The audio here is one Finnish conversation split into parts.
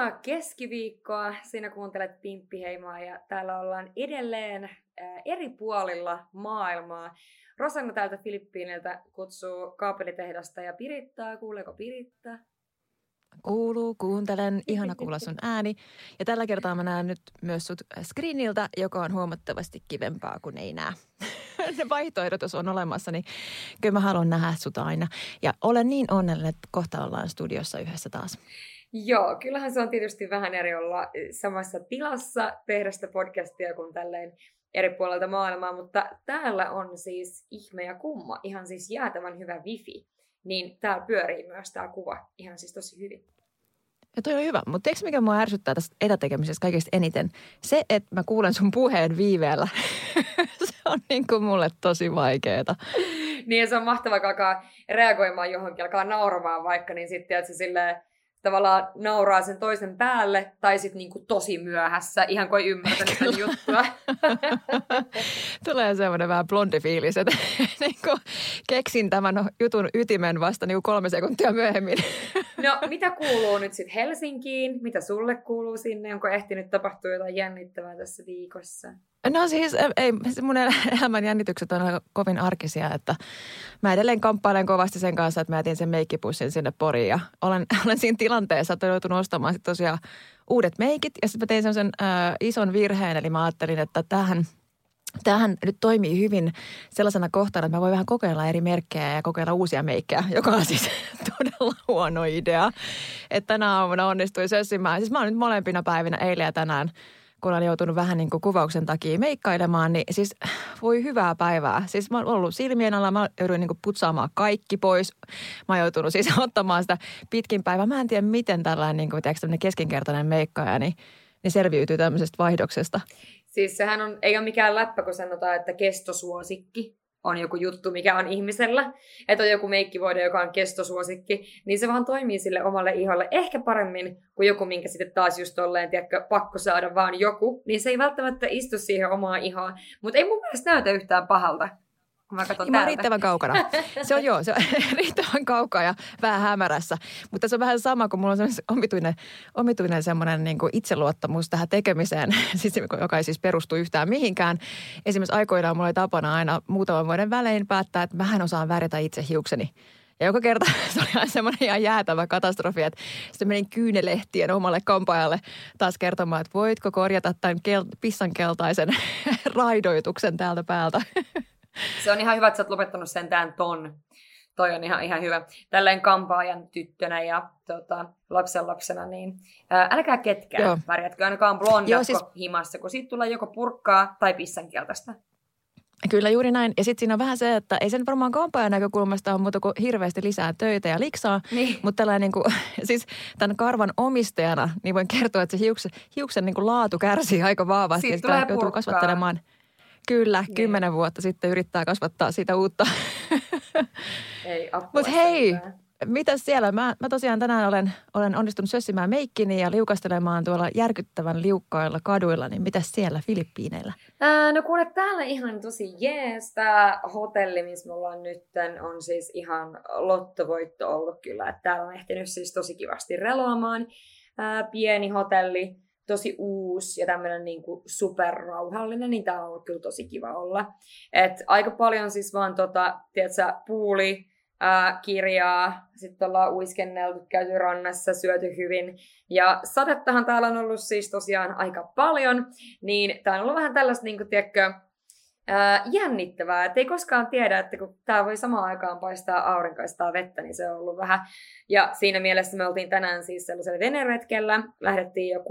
Ihanaa keskiviikkoa. Sinä kuuntelet Pimppiheimoa ja täällä ollaan edelleen eri puolilla maailmaa. Rosanna täältä Filippiiniltä kutsuu kaapelitehdasta ja Pirittaa. Kuuleeko Piritta? Kuuluu, kuuntelen, ihana kuulla sun ääni. Ja tällä kertaa mä näen nyt myös sut screeniltä, joka on huomattavasti kivempaa kuin ei näe. Ne vaihtoehdot, jos on olemassa, niin kyllä mä haluan nähdä sut aina. Ja olen niin onnellinen, että kohta ollaan studiossa yhdessä taas. Joo, kyllähän se on tietysti vähän eri olla samassa tilassa tehdä sitä podcastia kuin tälleen eri puolelta maailmaa, mutta täällä on siis ihme ja kumma, ihan siis jäätävän hyvä wifi, niin täällä pyörii myös tämä kuva ihan siis tosi hyvin. Ja toi on hyvä, mutta tiedätkö mikä mua ärsyttää tässä etätekemisessä kaikista eniten? Se, että mä kuulen sun puheen viiveellä. se on niin kuin mulle tosi vaikeeta. Niin ja se on mahtavaa, kun alkaa reagoimaan johonkin, alkaa nauramaan vaikka, niin sitten että se silleen, tavallaan nauraa sen toisen päälle, tai sitten niinku tosi myöhässä, ihan kuin ei ymmärtänyt sitä juttua. Tulee semmoinen vähän blondi fiilis, että niin keksin tämän jutun ytimen vasta niin kolme sekuntia myöhemmin. no, mitä kuuluu nyt sitten Helsinkiin? Mitä sulle kuuluu sinne? Onko ehtinyt tapahtua jotain jännittävää tässä viikossa? No siis ei, mun elämän jännitykset on kovin arkisia, että mä edelleen kamppailen kovasti sen kanssa, että mä jätin sen meikkipussin sinne Poriin ja olen, olen siinä tilanteessa, että olen joutunut ostamaan sitten tosiaan uudet meikit ja sitten mä tein sen äh, ison virheen, eli mä ajattelin, että tähän Tämähän nyt toimii hyvin sellaisena kohtana, että mä voin vähän kokeilla eri merkkejä ja kokeilla uusia meikkejä, joka on siis todella huono idea. Että tänä aamuna onnistui sössimään. Siis mä oon nyt molempina päivinä eilen ja tänään kun olen joutunut vähän niin kuin kuvauksen takia meikkailemaan, niin siis voi hyvää päivää. Siis mä oon ollut silmien alla, mä jouduin niin kuin putsaamaan kaikki pois. Mä oon joutunut siis ottamaan sitä pitkin päivää. Mä en tiedä, miten tällainen niin kuin, tiedätkö, keskinkertainen meikkaaja, niin, niin selviytyy tämmöisestä vaihdoksesta. Siis sehän on, ei ole mikään läppä, kun sanotaan, että kestosuosikki on joku juttu, mikä on ihmisellä, että on joku meikkivoide, joka on kestosuosikki, niin se vaan toimii sille omalle iholle ehkä paremmin kuin joku, minkä sitten taas just tolleen, tiedätkö, pakko saada vaan joku, niin se ei välttämättä istu siihen omaa ihoa, mutta ei mun mielestä näytä yhtään pahalta. Mä mä riittävän kaukana. Se on joo, se on riittävän kaukaa ja vähän hämärässä. Mutta se on vähän sama, kun mulla on omituinen, omituinen semmoinen niin kuin itseluottamus tähän tekemiseen, siis, joka ei siis perustu yhtään mihinkään. Esimerkiksi aikoinaan mulla oli tapana aina muutaman vuoden välein päättää, että vähän osaan värjätä itse hiukseni. Ja joka kerta se oli aina semmoinen ihan jäätävä katastrofi, että sitten menin kyynelehtien omalle kampaajalle taas kertomaan, että voitko korjata tämän kel- pissankeltaisen raidoituksen täältä päältä. Se on ihan hyvä, että sä oot lopettanut sentään ton. Toi on ihan, ihan hyvä. Tälleen kampaajan tyttönä ja tota, lapsen lapsena, niin ää, älkää ketkään Joo. värjätkö ainakaan blondatko siis... himassa, kun siitä tulee joko purkkaa tai pissankieltästä. Kyllä juuri näin. Ja sitten siinä on vähän se, että ei sen varmaan kampaajan näkökulmasta ole muuta kuin hirveästi lisää töitä ja liksaa. Niin. Mutta tällainen niin kuin, siis tämän karvan omistajana, niin voin kertoa, että se hiuksen, hiuksen niin kuin laatu kärsii aika vahvasti. Siitä tulee joutuu kasvattelemaan Kyllä, niin. kymmenen vuotta sitten yrittää kasvattaa siitä uutta. Ei Mutta hei, mitä siellä? Mä, mä tosiaan tänään olen, olen onnistunut sössimään meikkini ja liukastelemaan tuolla järkyttävän liukkailla kaduilla, niin mitä siellä Filippiineillä? Ää, no kuule, täällä ihan tosi jees. Tämä hotelli, missä me ollaan nyt, on siis ihan lottovoitto ollut kyllä. Täällä on ehtinyt siis tosi kivasti reloamaan. Ää, pieni hotelli, tosi uusi ja tämmöinen niin superrauhallinen, niin tää on ollut kyllä tosi kiva olla. Et aika paljon siis vaan tota, tiedätkö, puuli, ää, kirjaa, sitten ollaan uiskenneltu, käyty rannassa, syöty hyvin. Ja sadettahan täällä on ollut siis tosiaan aika paljon, niin tää on ollut vähän tällaista, niin kuin, tiedätkö, ää, jännittävää, että ei koskaan tiedä, että kun tämä voi samaan aikaan paistaa aurinkoistaa vettä, niin se on ollut vähän. Ja siinä mielessä me oltiin tänään siis sellaisella veneretkellä, lähdettiin jo 6.30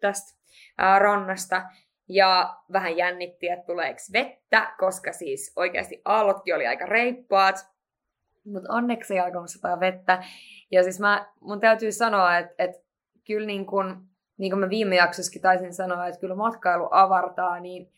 tästä ää, rannasta, ja vähän jännitti, että tuleeko vettä, koska siis oikeasti aallotkin oli aika reippaat. Mutta onneksi ei alkanut sataa vettä. Ja siis mä, mun täytyy sanoa, että, että kyllä niin kuin, niin kuin mä viime jaksossakin taisin sanoa, että kyllä matkailu avartaa, niin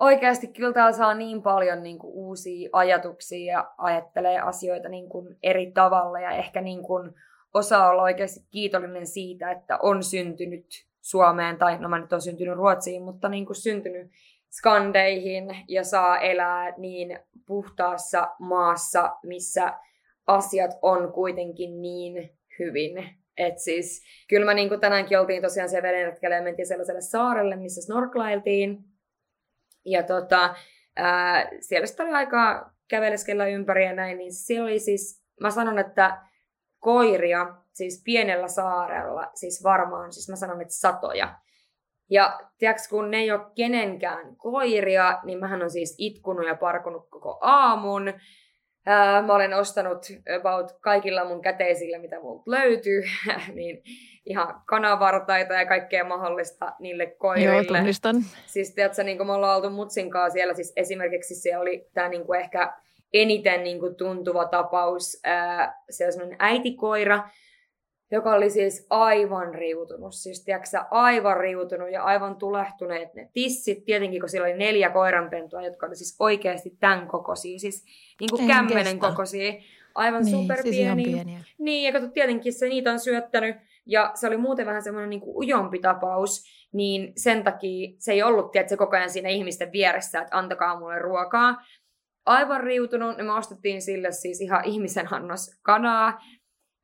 oikeasti kyllä täällä saa niin paljon niin kuin, uusia ajatuksia ja ajattelee asioita niin kuin, eri tavalla ja ehkä niin kuin, osaa olla oikeasti kiitollinen siitä, että on syntynyt Suomeen, tai no mä nyt on syntynyt Ruotsiin, mutta niin kuin syntynyt skandeihin ja saa elää niin puhtaassa maassa, missä asiat on kuitenkin niin hyvin. Et siis, kyllä mä niin kuin tänäänkin oltiin tosiaan se vedenretkellä ja mentiin sellaiselle saarelle, missä snorklailtiin. Ja tota, ää, siellä sitten oli aikaa käveleskellä ympäri ja näin, niin siellä oli siis, mä sanon, että koiria, siis pienellä saarella, siis varmaan, siis mä sanon, että satoja. Ja tiedätkö, kun ne ei ole kenenkään koiria, niin mähän on siis itkunut ja parkunut koko aamun. Ää, mä olen ostanut about kaikilla mun käteisillä, mitä multa löytyy, niin ihan kanavartaita ja kaikkea mahdollista niille koirille. Joo, tunnistan. Siis tiedätkö, niin kuin me ollaan oltu mutsinkaa siellä, siis esimerkiksi se oli tämä niin kuin ehkä eniten niin kuin tuntuva tapaus. Ää, se on semmoinen äitikoira, joka oli siis aivan riutunut. Siis tiedätkö, aivan riutunut ja aivan tulehtuneet ne tissit. Tietenkin, kun siellä oli neljä koiranpentua, jotka oli siis oikeasti tämän kokoisia. Siis niin kuin kämmenen kokoisia. Aivan niin, superpieniä. Siis pieniä. Niin, ja kato, tietenkin se niitä on syöttänyt. Ja se oli muuten vähän semmoinen niin kuin ujompi tapaus. Niin sen takia se ei ollut, tiedätkö, koko ajan siinä ihmisten vieressä, että antakaa mulle ruokaa aivan riutunut, niin me ostettiin sille siis ihan ihmisen annos kanaa,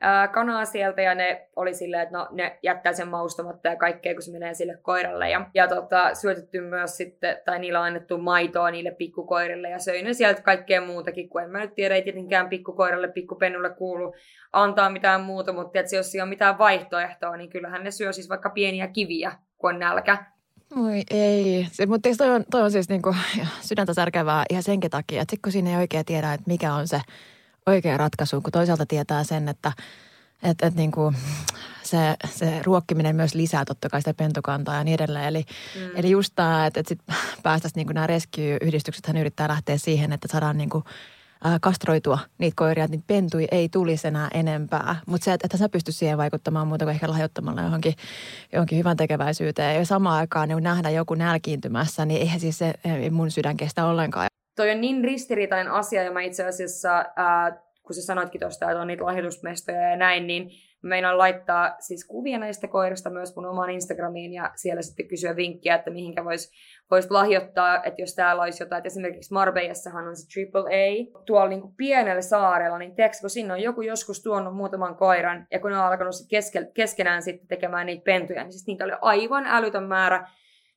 ää, kanaa sieltä ja ne oli silleen, että no, ne jättää sen maustamatta ja kaikkea, kun se menee sille koiralle. Ja, ja tota, syötetty myös sitten, tai niillä on annettu maitoa niille pikkukoirille ja söi ne sieltä kaikkea muutakin, kun en mä nyt tiedä, ei tietenkään pikkukoiralle, pikkupennulle kuulu antaa mitään muuta, mutta että jos ei ole mitään vaihtoehtoa, niin kyllähän ne syö siis vaikka pieniä kiviä, kun on nälkä. Voi ei. Se, mutta toi on, toi on siis niinku sydäntä särkevää ihan senkin takia, että kun siinä ei oikein tiedä, että mikä on se oikea ratkaisu, kun toisaalta tietää sen, että et, et niinku, se, se ruokkiminen myös lisää totta kai sitä pentukantaa ja niin edelleen. Eli, mm. eli just tämä, että et sit päästäisiin niinku nämä rescue-yhdistykset, hän yrittää lähteä siihen, että saadaan niinku kastroitua niitä koiria, että niitä pentui ei tulisi enää enempää. Mutta se, että, että sä pystyt siihen vaikuttamaan muuta kuin ehkä lahjoittamalla johonkin, johonkin hyvän tekeväisyyteen. Ja samaan aikaan niin nähdä joku nälkiintymässä, niin eihän siis se ei mun sydän kestä ollenkaan. Toi on niin ristiriitainen asia, ja mä itse asiassa, ää, kun sä sanoitkin tuosta, että on niitä lahjoitusmestoja ja näin, niin meinaan laittaa siis kuvia näistä koirista myös mun omaan Instagramiin ja siellä sitten kysyä vinkkiä, että mihinkä voisi vois lahjoittaa, että jos täällä olisi jotain, että esimerkiksi Marbejassahan on se Triple A, tuolla niin kuin pienellä saarella, niin tiedätkö, kun sinne on joku joskus tuonut muutaman koiran, ja kun ne on alkanut keskenään sitten tekemään niitä pentuja, niin siis niitä oli aivan älytön määrä,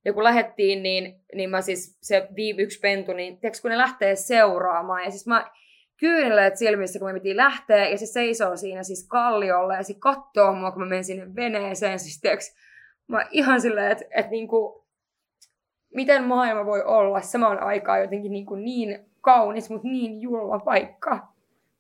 ja kun lähettiin, niin, niin mä siis, se viiv yksi pentu, niin tiedätkö, kun ne lähtee seuraamaan, ja siis mä kyyneleet silmissä, kun me piti lähteä, ja se seisoo siinä siis kalliolla, ja se katsoo mua, kun mä menen sinne veneeseen, siis tiiäks, mä ihan silleen, että et niinku, miten maailma voi olla samaan aikaan jotenkin niinku niin kaunis, mutta niin julma paikka.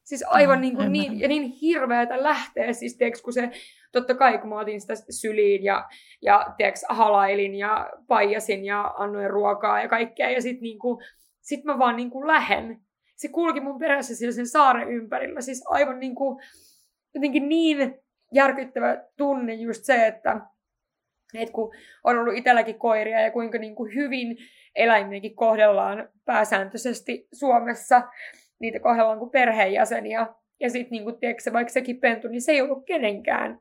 Siis aivan mm, niin, kuin niin, ja niin hirveätä lähteä, siis tiiäks, kun se, totta kai kun mä otin sitä syliin ja, ja tiiäks, halailin ja paijasin ja annoin ruokaa ja kaikkea, ja sit, niinku, sit mä vaan niinku lähen. Se kulki mun perässä sillä sen saaren ympärillä. Siis aivan niin kuin, jotenkin niin järkyttävä tunne just se, että, että kun on ollut itselläkin koiria ja kuinka niin kuin hyvin eläimiäkin kohdellaan pääsääntöisesti Suomessa, niitä kohdellaan kuin perheenjäseniä. Ja sitten niin kuin, tiedätkö, vaikka sekin pentu, niin se ei ollut kenenkään.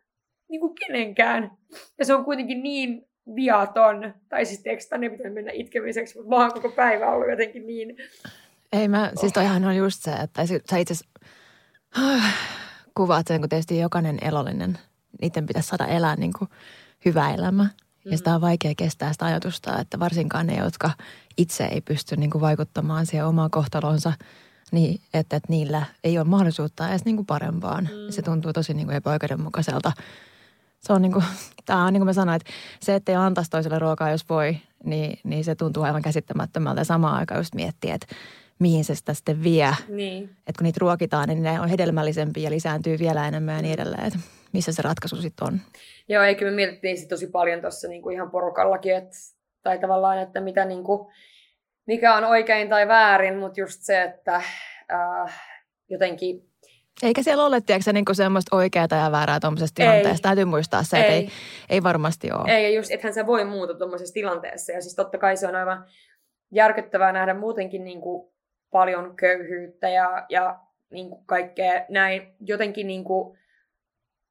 Niin kuin kenenkään. Ja se on kuitenkin niin viaton. Tai siis tiedätkö, tänne pitää mennä itkemiseksi, mutta vaan koko päivä ollut jotenkin niin ei mä, siis toihan on just se, että sä itse kuvaat sen, kun tietysti jokainen elollinen, niiden pitäisi saada elää niin kuin hyvä elämä. Mm-hmm. Ja sitä on vaikea kestää sitä ajatusta, että varsinkaan ne, jotka itse ei pysty niin kuin vaikuttamaan siihen omaan kohtalonsa, niin että, että niillä ei ole mahdollisuutta edes niin kuin parempaan. Mm. Se tuntuu tosi niin kuin epäoikeudenmukaiselta. Se on niin kuin, tämä on niin kuin mä sanoin, että se, että ei antaisi toiselle ruokaa, jos voi, niin, niin se tuntuu aivan käsittämättömältä. Ja samaan aikaan just miettiä, että mihin se sitä sitten vie. Niin. Että kun niitä ruokitaan, niin ne on hedelmällisempiä ja lisääntyy vielä enemmän ja niin edelleen. Että missä se ratkaisu sitten on? Joo, eikö me mietittiin sit tosi paljon tuossa niinku ihan porukallakin, että, tai tavallaan, että mitä niinku, mikä on oikein tai väärin, mutta just se, että äh, jotenkin Eikä siellä ole, tiedätkö, niin semmoista oikeaa ja väärää tuommoisessa tilanteessa. Täytyy muistaa se, että Ei. ei, ei varmasti ole. Ei, ja just, ethän sä voi muuta tuommoisessa tilanteessa. Ja siis totta kai se on aivan järkyttävää nähdä muutenkin niin kuin paljon köyhyyttä ja, ja niin kuin kaikkea näin. Jotenkin niin kuin,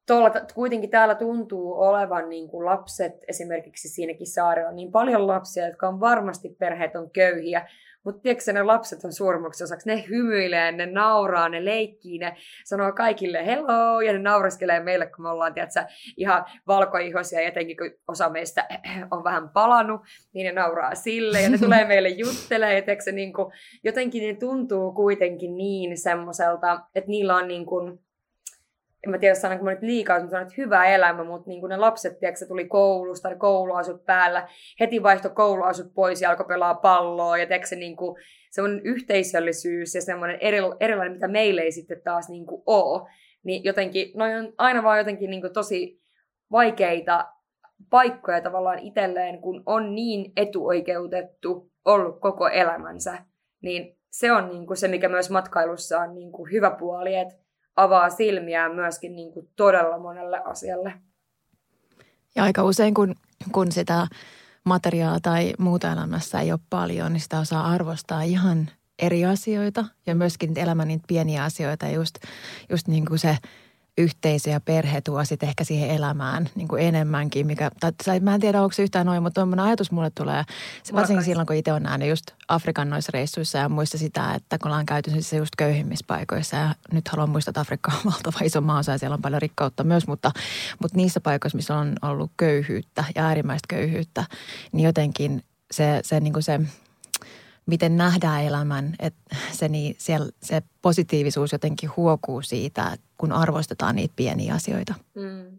tuolla, kuitenkin täällä tuntuu olevan niin kuin lapset esimerkiksi siinäkin saarella niin paljon lapsia, jotka on varmasti perheet on köyhiä, mutta tiedätkö ne lapset on suurimmaksi osaksi, ne hymyilee, ne nauraa, ne leikkii, ne sanoo kaikille hello ja ne naureskelee meille, kun me ollaan tiedätkö, ihan valkoihoisia, ja etenkin kun osa meistä on vähän palannut, niin ne nauraa sille ja ne tulee meille juttelemaan, ja tiedätkö, niin kuin, jotenkin ne tuntuu kuitenkin niin semmoiselta, että niillä on niin kuin, en mä tiedä sanonko mä nyt liikaa, mutta sanon, että hyvä elämä, mutta niin ne lapset, tiedätkö, tuli koulusta, ne kouluasut päällä, heti vaihto kouluasut pois ja alkoi pelaa palloa, ja tiedätkö, niin kuin, semmoinen yhteisöllisyys ja semmoinen eri, erilainen, mitä meille ei sitten taas niin kuin ole, niin jotenkin, noi on aina vaan jotenkin niin kuin tosi vaikeita paikkoja tavallaan itselleen, kun on niin etuoikeutettu ollut koko elämänsä, niin se on niin kuin se, mikä myös matkailussa on niin kuin hyvä puoli, että avaa silmiään myöskin niin kuin todella monelle asialle. Ja aika usein, kun, kun sitä materiaa tai muuta elämässä ei ole paljon, niin sitä osaa arvostaa ihan eri asioita ja myöskin elämän niitä pieniä asioita. Just, just niin kuin se yhteisö ja perhe tuo sitten ehkä siihen elämään niin kuin enemmänkin. Mikä, tai, mä en tiedä, onko se yhtään noin, mutta tuommoinen ajatus mulle tulee. Se, varsinkin silloin, kun itse on nähnyt just Afrikan noissa reissuissa ja muista sitä, että kun ollaan käyty siis just köyhimmissä paikoissa. Ja nyt haluan muistaa, että Afrikka on valtava iso maa ja siellä on paljon rikkautta myös, mutta, mutta niissä paikoissa, missä on ollut köyhyyttä ja äärimmäistä köyhyyttä, niin jotenkin se, se, niin kuin se miten nähdään elämän, että se, niin, siellä, se positiivisuus jotenkin huokuu siitä, kun arvostetaan niitä pieniä asioita. Mm.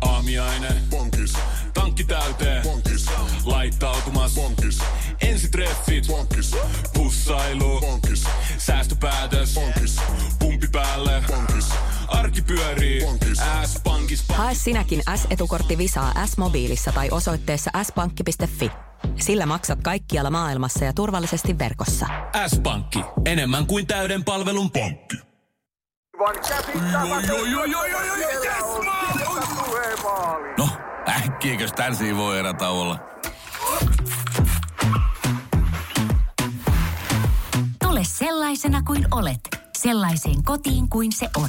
Aamiaine. Bonkis. Tankki täyteen. Bonkis. Laittautumas. Bonkis. Ensitreffit. Bonkis. Pussailu. Bonkis. Säästöpäätös. Bonkis. Pumpi päälle. Bonkis. Arki pyörii. Bonkis. Hae sinäkin S-etukortti Visaa S-mobiilissa tai osoitteessa s-pankki.fi. Sillä maksat kaikkialla maailmassa ja turvallisesti verkossa. S-pankki. Enemmän kuin täyden palvelun pankki. No, äkkiäkös tän voi erätä olla? Tule sellaisena kuin olet, sellaiseen kotiin kuin se on.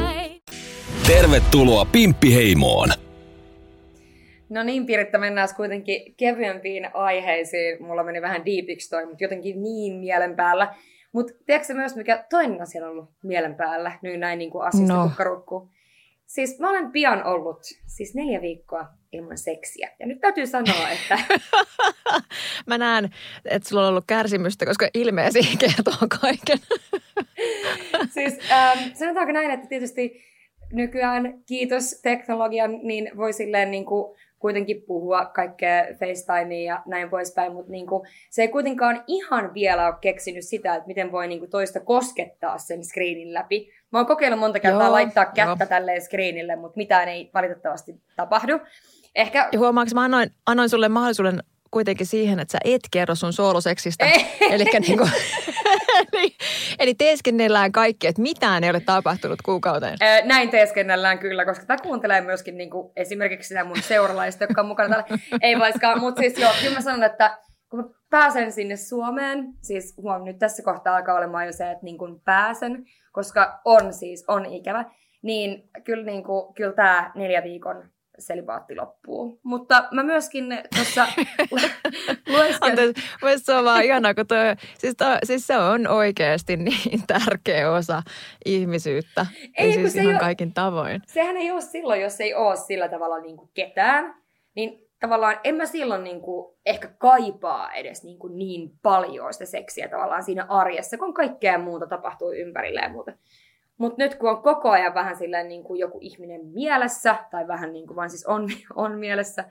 Tervetuloa Pimppiheimoon! No niin, Piritta, mennään kuitenkin kevyempiin aiheisiin. Mulla meni vähän deepiksi toi, mutta jotenkin niin mielen päällä. Mutta tiedätkö myös, mikä toinen asia on ollut mielen päällä, nyt näin niin kuin asiasta No. kukkarukku? Siis mä olen pian ollut siis neljä viikkoa ilman seksiä. Ja nyt täytyy sanoa, että Mä näen, että sulla on ollut kärsimystä, koska ilmeesi kertoo kaiken. siis ähm, sanotaanko näin, että tietysti nykyään kiitos teknologian, niin voi silleen niin kuin kuitenkin puhua kaikkea FaceTimea ja näin poispäin, mutta niin kuin, se ei kuitenkaan ihan vielä ole keksinyt sitä, että miten voi niin kuin toista koskettaa sen screenin läpi. Mä oon kokeillut monta kertaa Joo, laittaa kättä joo. tälleen screenille, mutta mitään ei valitettavasti tapahdu. Ehkä Ja huomaanko, mä annoin, annoin sulle mahdollisuuden kuitenkin siihen, että sä et kerro sun sooloseksistä. Eli, niin kuin, eli, eli teeskennellään kaikki, että mitään ei ole tapahtunut kuukauteen. Ö, Näin teeskennellään kyllä, koska tämä kuuntelee myöskin niin kuin, esimerkiksi sitä mun seuralaista, jotka on mukana täällä. Ei vaiskaan, mutta siis joo, kyllä mä sanon, että kun mä pääsen sinne Suomeen, siis huom, nyt tässä kohtaa alkaa olemaan jo se, että niin kuin pääsen, koska on siis, on ikävä, niin kyllä, niin kuin, kyllä tämä neljä viikon selibaatti loppuu. Mutta mä myöskin tuossa lueskelin... Anteeksi, se on vaan ihanaa, kun toi, siis, toi, siis se on oikeasti niin tärkeä osa ihmisyyttä. Ei, kun siis se ihan ole- kaikin tavoin. sehän ei ole silloin, jos ei ole sillä tavalla niin kuin ketään, niin tavallaan en mä silloin niin kuin ehkä kaipaa edes niin, kuin niin paljon sitä seksiä tavallaan siinä arjessa, kun kaikkea muuta tapahtuu ympärillä ja muuta. Mutta nyt kun on koko ajan vähän silleen niin kuin joku ihminen mielessä, tai vähän niin kuin vaan siis on, on mielessä,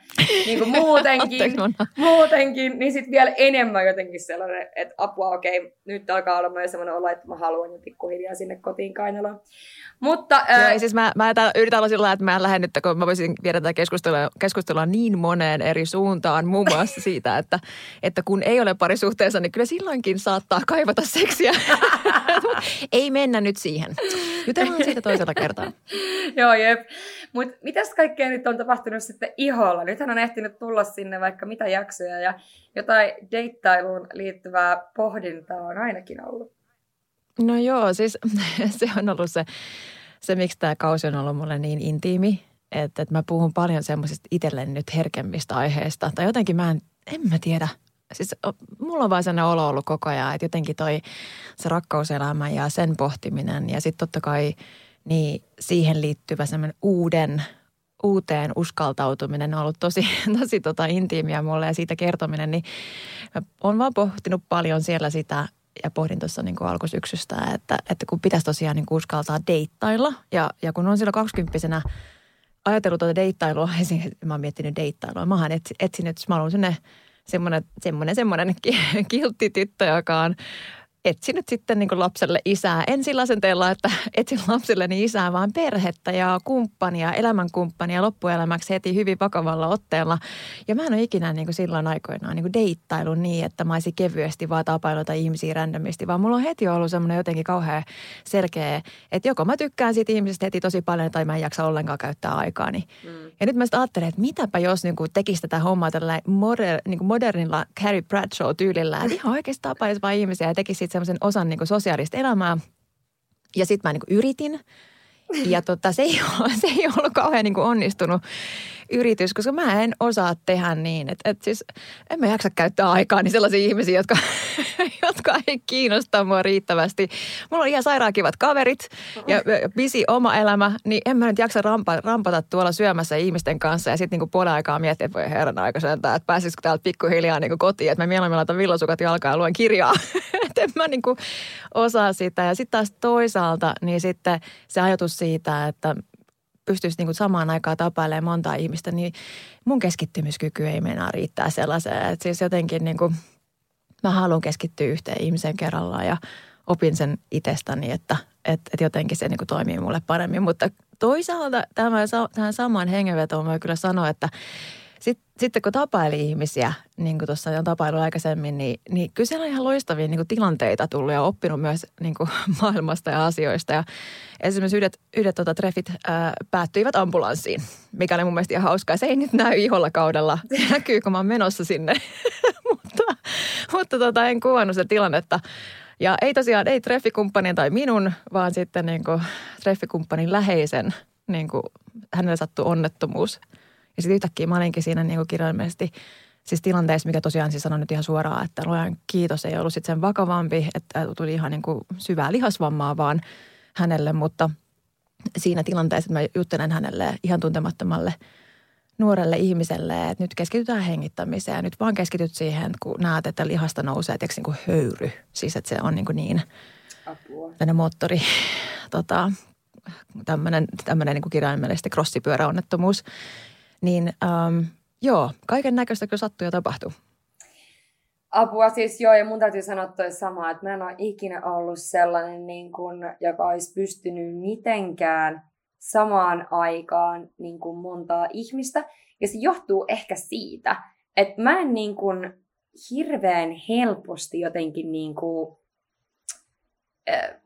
niin kuin muutenkin, muutenkin, niin sitten vielä enemmän jotenkin sellainen, että apua okei, okay, nyt alkaa olla myös sellainen olo, että mä haluan jo pikkuhiljaa sinne kotiin kainaloon. Mutta, Joo, ää... siis mä, mä yritän olla sillä että mä en lähde nyt, kun mä voisin viedä tätä keskustelua, keskustelua niin moneen eri suuntaan, muun muassa siitä, että, että kun ei ole parisuhteessa, niin kyllä silloinkin saattaa kaivata seksiä. ei mennä nyt siihen. Jutellaan siitä toisella kertaa. Joo, jep. Mutta mitäs kaikkea nyt on tapahtunut sitten iholla? Nythän on ehtinyt tulla sinne vaikka mitä jaksoja ja jotain deittailuun liittyvää pohdintaa on ainakin ollut. No joo, siis se on ollut se, se miksi tämä kausi on ollut mulle niin intiimi, että, että mä puhun paljon semmoisista itselleni nyt herkemmistä aiheista. Tai jotenkin mä en, en mä tiedä, siis mulla on vaan sellainen olo ollut koko ajan, että jotenkin toi se rakkauselämä ja sen pohtiminen ja sitten totta kai niin siihen liittyvä semmoinen uuden, uuteen uskaltautuminen on ollut tosi, tosi tota intiimiä mulle ja siitä kertominen, niin on vaan pohtinut paljon siellä sitä ja pohdin tuossa niin alkusyksystä, että, että kun pitäisi tosiaan niin uskaltaa deittailla ja, ja kun on silloin kaksikymppisenä ajatellut tuota deittailua, mä oon miettinyt deittailua, mä oon etsinyt, mä oon semmoinen, semmoinen, semmoinen kiltti tyttö, joka on etsinyt sitten niin lapselle isää. En sillä asenteella, että etsin lapselleni isää, vaan perhettä ja kumppania, elämänkumppania loppuelämäksi heti hyvin vakavalla otteella. Ja mä en ole ikinä niin silloin aikoinaan niin deittailu niin, että mä olisin kevyesti vaan tapailuta ihmisiä randomisti, vaan mulla on heti ollut semmoinen jotenkin kauhean selkeä, että joko mä tykkään siitä ihmisestä heti tosi paljon tai mä en jaksa ollenkaan käyttää aikaa. Mm. Ja nyt mä sitten ajattelen, että mitäpä jos niin kuin tekisi tätä hommaa tällä moder, niin modernilla Carrie Bradshaw-tyylillä, että ihan oikeasti tapaisi vain ihmisiä ja tekisi sitten semmoisen osan niin sosiaalista elämää. Ja sitten mä niin yritin. Ja tota, se, ei ole, se ei ollut kauhean niin onnistunut yritys, koska mä en osaa tehdä niin. Että et siis en mä jaksa käyttää aikaa niin sellaisia ihmisiä, jotka, jotka ei kiinnosta mua riittävästi. Mulla on ihan sairaan kivat kaverit ja visi oma elämä, niin en mä nyt jaksa rampa, rampata tuolla syömässä ihmisten kanssa ja sitten niinku puolen aikaa miettiä, että voi herran aika että pääsisikö täältä pikkuhiljaa niinku kotiin, että mä mieluummin laitan villasukat jalkaan ja luen kirjaa. että en mä niinku osaa sitä. Ja sitten taas toisaalta, niin sitten se ajatus siitä, että pystyisi niin kuin samaan aikaan tapailemaan montaa ihmistä, niin mun keskittymiskyky ei meinaa riittää sellaiseen. Että siis jotenkin niin kuin, mä haluan keskittyä yhteen ihmiseen kerrallaan ja opin sen itsestäni, että, että, että jotenkin se niin kuin toimii mulle paremmin. Mutta toisaalta tämän, tähän samaan hengenvetoon mä kyllä sanoa, että sitten, kun tapaili ihmisiä, niin kuin tuossa on tapailu aikaisemmin, niin, niin kyllä siellä on ihan loistavia niin kuin tilanteita tullut ja oppinut myös niin kuin maailmasta ja asioista. Ja esimerkiksi yhdet, yhdet tota, treffit ää, päättyivät ambulanssiin, mikä oli mun mielestä ihan hauskaa. Se ei nyt näy iholla kaudella. Se näkyy, kun mä oon menossa sinne. mutta mutta tota, en kuvannut sitä tilannetta. Ja ei tosiaan, ei treffikumppanin tai minun, vaan sitten niin kuin treffikumppanin läheisen, niin kuin hänelle sattui onnettomuus – ja sitten yhtäkkiä mä olinkin siinä niin kuin kirjallisesti siis tilanteessa, mikä tosiaan siis sanon nyt ihan suoraan, että luojan kiitos ei ollut sitten sen vakavampi, että tuli ihan niin kuin syvää lihasvammaa vaan hänelle, mutta siinä tilanteessa, että mä juttelen hänelle ihan tuntemattomalle nuorelle ihmiselle, että nyt keskitytään hengittämiseen ja nyt vaan keskityt siihen, kun näet, että lihasta nousee tiiäks, niin kuin höyry. Siis että se on niin, kuin niin Apua. moottori, tota, tämmöinen, tämmöinen niin kuin kirjaimellisesti crossipyöräonnettomuus. Niin ähm, joo, kaiken näköistä kyllä sattuu ja tapahtuu. Apua siis joo, ja mun täytyy sanoa toi sama, että mä en ole ikinä ollut sellainen, niin kun, joka olisi pystynyt mitenkään samaan aikaan niin kuin montaa ihmistä. Ja se johtuu ehkä siitä, että mä en niin kuin hirveän helposti jotenkin niin kuin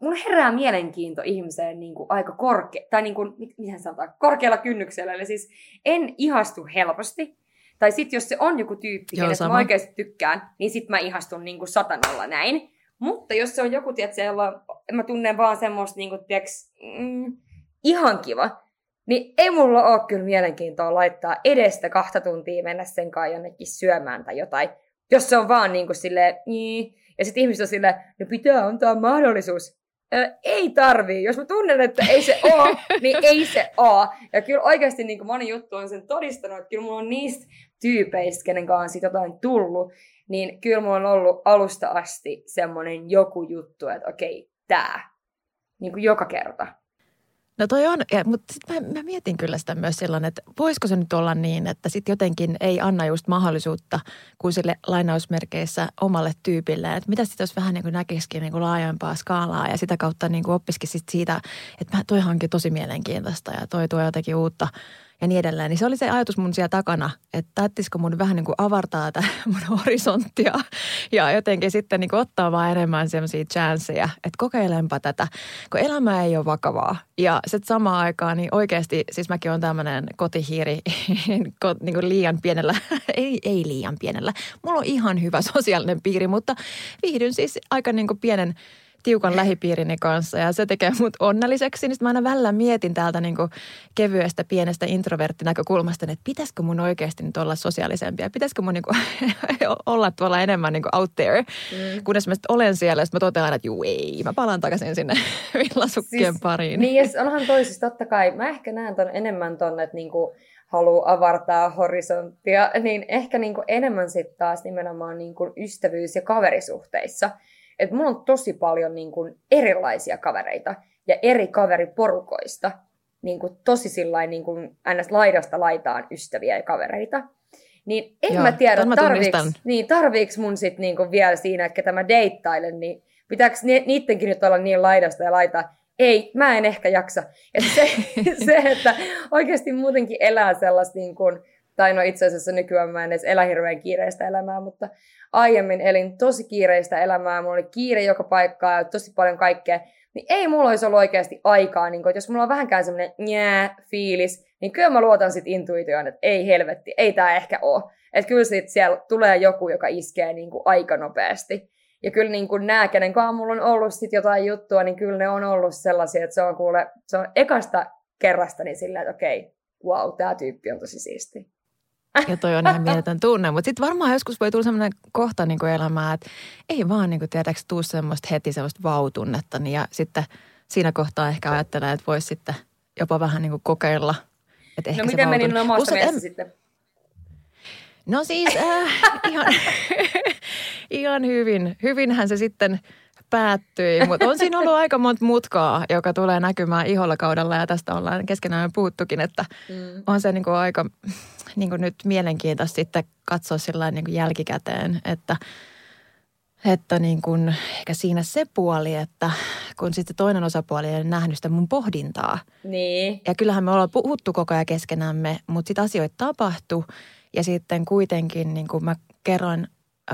mulla herää mielenkiinto ihmiseen niin kuin aika korkea, tai niin kuin, miten sanotaan, korkealla kynnyksellä. Eli siis en ihastu helposti. Tai sitten jos se on joku tyyppi, Joo, kenestä mä oikeasti tykkään, niin sitten mä ihastun niin kuin satanalla näin. Mutta jos se on joku, tiedätkö, jolla mä tunnen vaan semmoista, niin kuin, tiedätkö, mm, ihan kiva, niin ei mulla ole kyllä mielenkiintoa laittaa edestä kahta tuntia mennä sen kanssa jonnekin syömään tai jotain. Jos se on vaan niin kuin silleen, niin, ja sitten ihmiset on silleen, no pitää antaa mahdollisuus. Ö, ei tarvii. Jos mä tunnen, että ei se oo, niin ei se oo. Ja kyllä oikeasti niin kuin moni juttu on sen todistanut, että kyllä mulla on niistä tyypeistä, kenen kanssa siitä jotain tullut, niin kyllä mulla on ollut alusta asti semmoinen joku juttu, että okei, tää. Niin kuin joka kerta. No toi on, mutta sitten mä, mä mietin kyllä sitä myös silloin, että voisiko se nyt olla niin, että sitten jotenkin ei anna just mahdollisuutta kuin sille lainausmerkeissä omalle tyypille. Että mitä sitten jos vähän niin kuin näkisikin niin kuin laajempaa skaalaa ja sitä kautta niin kuin oppisikin sit siitä, että mä, toi onkin tosi mielenkiintoista ja toi tuo jotenkin uutta – ja niin edelleen. Niin se oli se ajatus mun siellä takana, että täyttisikö mun vähän niin kuin avartaa tätä mun horisonttia ja jotenkin sitten niin kuin ottaa vaan enemmän semmoisia chanceja, että kokeilenpa tätä, kun elämä ei ole vakavaa. Ja sitten samaan aikaan niin oikeasti, siis mäkin olen tämmöinen kotihiiri niin kuin liian pienellä, ei, ei liian pienellä. Mulla on ihan hyvä sosiaalinen piiri, mutta viihdyn siis aika niin kuin pienen tiukan lähipiirini kanssa ja se tekee mut onnelliseksi. Niin mä aina välillä mietin täältä niin kuin kevyestä pienestä introverttinäkökulmasta, että pitäisikö mun oikeasti nyt olla sosiaalisempi ja pitäisikö mun niin kuin olla tuolla enemmän niin kuin out there. Mm. Kunnes mä olen siellä ja mä totean, että juu ei, mä palaan takaisin sinne villasukkien siis, pariin. Niin ja onhan toisista totta kai, mä ehkä näen ton enemmän ton, että niin kuin haluaa avartaa horisonttia, niin ehkä niin kuin enemmän sitten taas nimenomaan niin kuin ystävyys- ja kaverisuhteissa – että mulla on tosi paljon niin kuin erilaisia kavereita ja eri kaveriporukoista. Niin kuin tosi sillain niin kuin ns. laidasta laitaan ystäviä ja kavereita. Niin en Joo, mä tiedä, tarviiks, niin, tarviiks mun sit niinku vielä siinä, että mä deittailen, niin pitääkö niittenkin nyt olla niin laidasta ja laitaa? Ei, mä en ehkä jaksa. Että se, se, että oikeasti muutenkin elää sellaista niin kuin, tai no itse asiassa nykyään mä en edes elä hirveän kiireistä elämää, mutta aiemmin elin tosi kiireistä elämää, mulla oli kiire joka paikkaa ja tosi paljon kaikkea, niin ei mulla olisi ollut oikeasti aikaa, niin kun, että jos mulla on vähänkään semmoinen njää fiilis, niin kyllä mä luotan sit intuitioon, että ei helvetti, ei tää ehkä oo. Että kyllä sit siellä tulee joku, joka iskee niin kuin aika nopeasti. Ja kyllä niin kuin nämä, kenen kanssa mulla on ollut sit jotain juttua, niin kyllä ne on ollut sellaisia, että se on kuule, se on ekasta kerrasta niin silleen, että okei, wow, tämä tyyppi on tosi siisti. Ja toi on ihan mieletön tunne. Mutta sitten varmaan joskus voi tulla sellainen kohta niin elämää, että ei vaan niin tiedätkö tuu semmoista heti semmoista vautunnetta. Niin ja sitten siinä kohtaa ehkä ajattelee, että voisi sitten jopa vähän niin kokeilla. Että ehkä no miten meni omasta en... sitten? No siis äh, ihan, ihan hyvin. Hyvinhän se sitten päättyi, mutta on siinä ollut aika monta mutkaa, joka tulee näkymään iholla kaudella ja tästä ollaan keskenään puhuttukin, että mm. on se niin kuin aika niin kuin nyt mielenkiintoista sitten katsoa sillä niin kuin jälkikäteen, että että niin kuin, ehkä siinä se puoli, että kun sitten toinen osapuoli ei nähnyt sitä mun pohdintaa. Niin. Ja kyllähän me ollaan puhuttu koko ajan keskenämme, mutta sitten asioita tapahtui ja sitten kuitenkin niin kuin mä kerroin,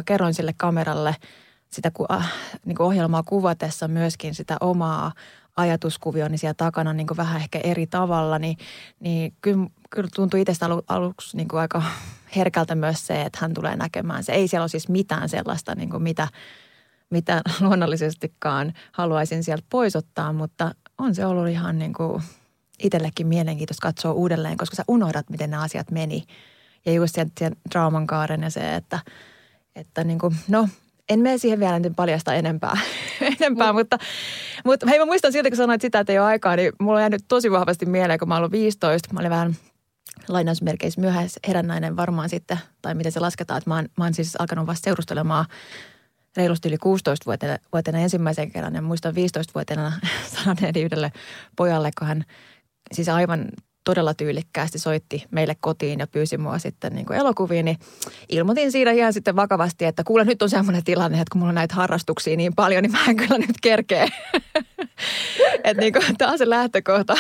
kerroin sille kameralle – sitä äh, niin kuin ohjelmaa kuvatessa myöskin sitä omaa ajatuskuvioni siellä takana niin kuin vähän ehkä eri tavalla, niin, niin kyllä, kyllä tuntui itsestä alu, aluksi niin kuin aika herkältä myös se, että hän tulee näkemään se. Ei siellä ole siis mitään sellaista, niin kuin mitä, mitä luonnollisestikaan haluaisin sieltä poisottaa, mutta on se ollut ihan niin kuin itsellekin mielenkiintoista katsoa uudelleen, koska sä unohdat, miten nämä asiat meni. Ja just sen, sen draaman kaaren ja se, että, että niin kuin, no en mene siihen vielä nyt paljasta enempää, enempää mutta, mutta hei mä muistan siltä, kun sanoit sitä, että ei ole aikaa, niin mulla on jäänyt tosi vahvasti mieleen, kun mä olin 15, mä olin vähän lainausmerkeissä myöhäis herännäinen varmaan sitten, tai miten se lasketaan, että mä oon, mä oon siis alkanut vasta seurustelemaan reilusti yli 16-vuotiaana ensimmäisen kerran. Ja muistan 15-vuotiaana sanoneeni yhdelle pojalle, kun hän siis aivan todella tyylikkäästi soitti meille kotiin ja pyysi mua sitten niin kuin elokuviin, niin ilmoitin siinä ihan sitten vakavasti, että kuule nyt on semmoinen tilanne, että kun mulla on näitä harrastuksia niin paljon, niin mä en kyllä nyt kerkeä. että niin kuin, tämä on se lähtökohta,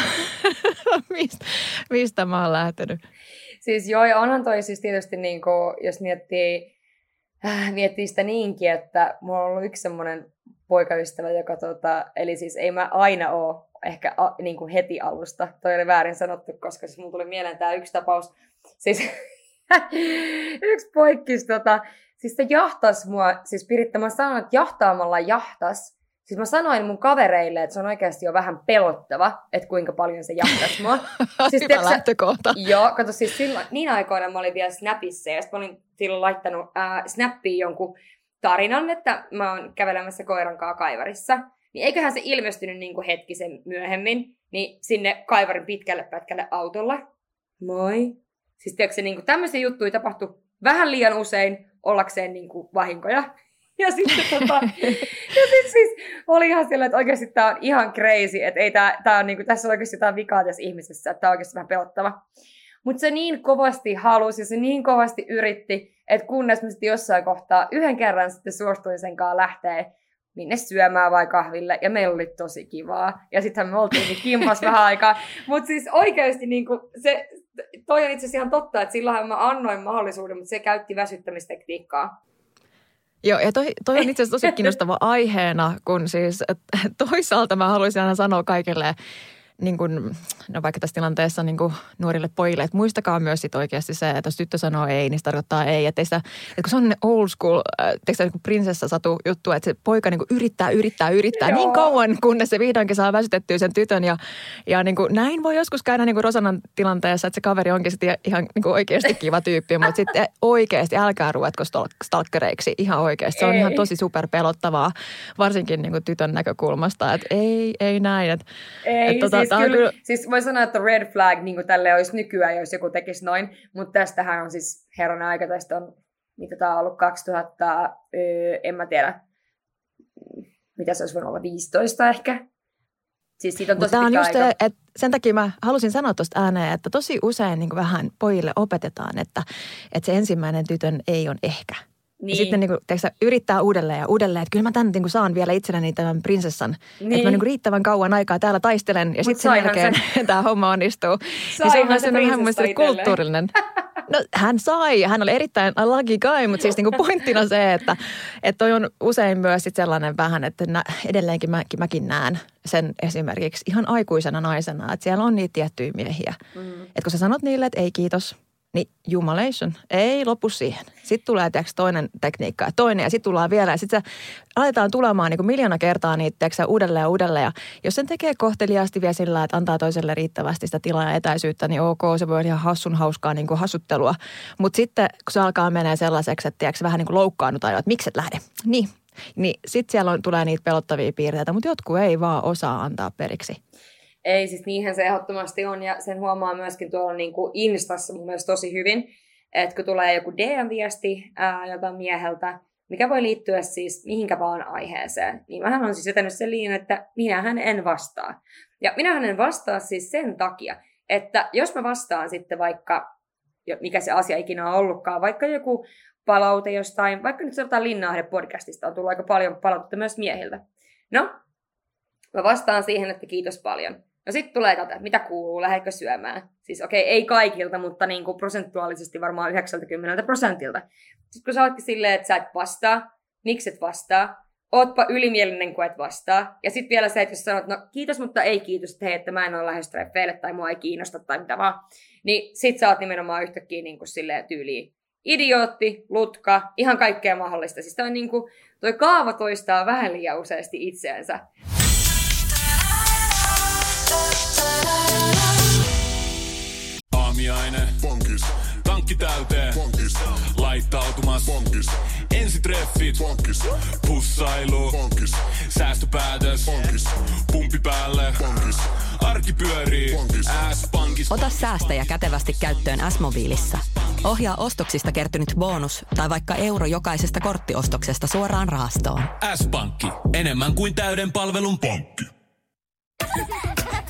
mistä, mistä mä oon lähtenyt. Siis joo, ja onhan toi siis tietysti niin kuin, jos miettii, äh, miettii sitä niinkin, että mulla on ollut yksi semmoinen poikaystävä, joka tota, eli siis ei mä aina ole ehkä a, niin kuin heti alusta. Toi oli väärin sanottu, koska siis mulla tuli mieleen tämä yksi tapaus. Siis yksi poikkis, tota, siis se jahtas mua, siis Piritta, mä sanoin, että jahtaamalla jahtas. Siis mä sanoin mun kavereille, että se on oikeasti jo vähän pelottava, että kuinka paljon se jahtas mua. siis, Hyvä lähtökohta. Joo, kato siis silloin, niin aikoina mä olin vielä Snapissa ja sitten mä olin silloin laittanut äh, Snappiin jonkun tarinan, että mä oon kävelemässä koiran kanssa kaivarissa. Niin eiköhän se ilmestynyt niin kuin hetkisen myöhemmin, niin sinne kaivarin pitkälle pätkälle autolla. Moi. Siis tiedätkö, se, niin kuin, tämmöisiä juttuja tapahtui vähän liian usein ollakseen niin kuin, vahinkoja. Ja sitten tota, ja sit siis oli ihan sillä, että oikeasti tämä on ihan crazy, että ei tää, tää on, niinku, tässä on oikeasti jotain vikaa tässä ihmisessä, että tämä on oikeasti vähän pelottava. Mutta se niin kovasti halusi ja se niin kovasti yritti, että kunnes mä sitten jossain kohtaa yhden kerran sitten suostuin sen kanssa lähteä minne syömään vai kahville, ja meillä oli tosi kivaa. Ja sittenhän me oltiin niin kimmas vähän aikaa. Mutta siis oikeasti niin kuin se, toi on itse asiassa ihan totta, että silloinhan mä annoin mahdollisuuden, mutta se käytti väsyttämistekniikkaa. Joo, ja toi, toi on itse asiassa tosi kiinnostava aiheena, kun siis toisaalta mä haluaisin aina sanoa kaikille niin kuin, no vaikka tässä tilanteessa niin kuin nuorille pojille, että muistakaa myös sit oikeasti se, että jos tyttö sanoo ei, niin se tarkoittaa ei. Että, sitä, että kun se on old school, äh, teikö niin prinsessa satu juttu, että se poika niin kuin yrittää, yrittää, yrittää Joo. niin kauan, kunnes se vihdoinkin saa väsytettyä sen tytön. Ja, ja niin kuin, näin voi joskus käydä niin kuin Rosanan tilanteessa, että se kaveri onkin sitten ihan niin kuin oikeasti kiva tyyppi, mutta sitten oikeasti älkää ruvetko stalkkereiksi ihan oikeasti. Se on ei. ihan tosi super pelottavaa, varsinkin niin kuin tytön näkökulmasta, että ei, ei näin. Että, ei, että, tota, siis kyllä, kyllä, siis voi sanoa, että red flag niin tälle olisi nykyään, jos joku tekisi noin, mutta tästähän on siis herran aika, tästä on, mitä tämä on ollut, 2000, öö, en mä tiedä, mitä se olisi voinut olla, 15 ehkä. Siis siitä on tosi on just, aika. että sen takia mä halusin sanoa tuosta ääneen, että tosi usein niin vähän pojille opetetaan, että, että se ensimmäinen tytön ei on ehkä – niin. Ja sitten niin kuin, tiedätkö, yrittää uudelleen ja uudelleen, että kyllä mä tämän niin kuin, saan vielä itselleni tämän prinsessan. Niin. Että mä niin kuin, riittävän kauan aikaa täällä taistelen ja sitten sen jälkeen se. tämä homma onnistuu. Saihan niin se on se vähän mun kulttuurillinen. No hän sai, hän oli erittäin lucky guy, mutta siis niinku pointtina se, että, että toi on usein myös sit sellainen vähän, että nä, edelleenkin mä, mäkin näen sen esimerkiksi ihan aikuisena naisena, että siellä on niitä tiettyjä miehiä. Mm. Että kun sä sanot niille, että ei kiitos, niin jumalation, ei lopu siihen. Sitten tulee tiiäks, toinen tekniikka ja toinen ja sitten tullaan vielä. Sitten aletaan tulemaan niin miljoona kertaa niitä tiiäks, uudelleen ja uudelleen. Ja jos sen tekee kohteliaasti vielä sillä, että antaa toiselle riittävästi sitä tilaa ja etäisyyttä, niin ok, se voi olla ihan hassun hauskaa niin hassuttelua. Mutta sitten kun se alkaa menee sellaiseksi, että tiiäks, vähän niin kuin loukkaannutaan, että miksi et lähde. Niin, niin sitten siellä on, tulee niitä pelottavia piirteitä, mutta jotkut ei vaan osaa antaa periksi. Ei, siis niinhän se ehdottomasti on, ja sen huomaa myöskin tuolla niin kuin Instassa mun mielestä tosi hyvin, että kun tulee joku DM-viesti ää, mieheltä, mikä voi liittyä siis mihinkä vaan aiheeseen, niin mähän on siis vetänyt sen liin, että minähän en vastaa. Ja minähän en vastaa siis sen takia, että jos mä vastaan sitten vaikka, mikä se asia ikinä on ollutkaan, vaikka joku palaute jostain, vaikka nyt sanotaan Linnahden podcastista on tullut aika paljon palautetta myös miehiltä. No, mä vastaan siihen, että kiitos paljon. No sitten tulee tätä, mitä kuuluu, lähdetkö syömään? Siis okei, okay, ei kaikilta, mutta niin kuin prosentuaalisesti varmaan 90 prosentilta. Sitten kun sä ootkin silleen, että sä et vastaa, miksi et vastaa? Ootpa ylimielinen, kun et vastaa. Ja sitten vielä se, että jos sanot, no kiitos, mutta ei kiitos, että hei, että mä en ole lähes treffeille tai mua ei kiinnosta tai mitä vaan. Niin sit sä oot nimenomaan yhtäkkiä niin kuin silleen tyyliin idiootti, lutka, ihan kaikkea mahdollista. Siis toi, niin kuin, toi kaava toistaa vähän liian useasti itseensä. Aamiaine. Pankis. Tankki täyteen. Pankis. Laittautumas. Ensitreffit. Pankis. Pussailu. Pankis. Säästöpäätös. Pankis. Pumpi päälle. Pankis. Arki pyörii. Pankis. S-pankis. Ota säästäjä kätevästi käyttöön S-mobiilissa. Ohjaa ostoksista kertynyt bonus tai vaikka euro jokaisesta korttiostoksesta suoraan rahastoon. S-pankki. Enemmän kuin täyden palvelun pankki.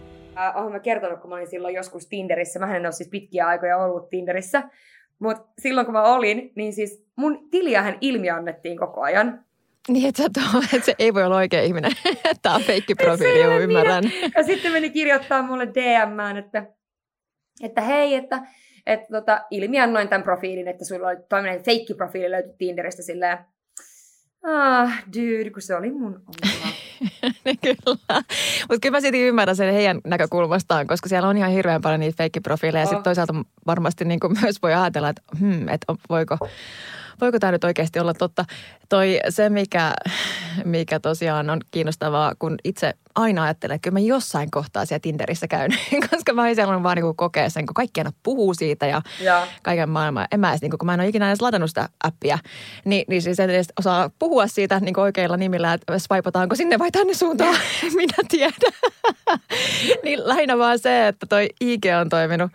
Olen mä kertonut, kun mä olin silloin joskus Tinderissä. Mä en ole siis pitkiä aikoja ollut Tinderissä. Mutta silloin kun mä olin, niin siis mun tiliähän ilmiannettiin koko ajan. Niin, että, tuo, että se ei voi olla oikea ihminen. Tämä on feikki profiili, joo, ymmärrän. minä. Ja sitten meni kirjoittaa mulle DMään, että, että hei, että, että tota, ilmiannoin tämän profiilin, että sulla oli tämmöinen feikki profiili löytyi Tinderistä silleen. Ah, dude, kun se oli mun oma. Niin kyllä. Mutta kyllä mä silti ymmärrän sen heidän näkökulmastaan, koska siellä on ihan hirveän paljon niitä feikkiprofiileja. Ja Oh. sitten toisaalta varmasti niin kuin myös voi ajatella, että, hmm, että voiko, voiko tämä nyt oikeasti olla totta. Toi se, mikä, mikä tosiaan on kiinnostavaa, kun itse aina ajattelen, että kyllä mä jossain kohtaa siellä Tinderissä käyn, koska mä haluan vaan niin kokea sen, kun kaikki aina puhuu siitä ja Ja kaiken maailman. En mä edes, niin kun mä en ole ikinä edes ladannut sitä appia, niin, niin siis en edes osaa puhua siitä niin oikeilla nimillä, että swipataanko sinne vai tänne suuntaan, minä tiedän. niin lähinnä vaan se, että toi IG on toiminut,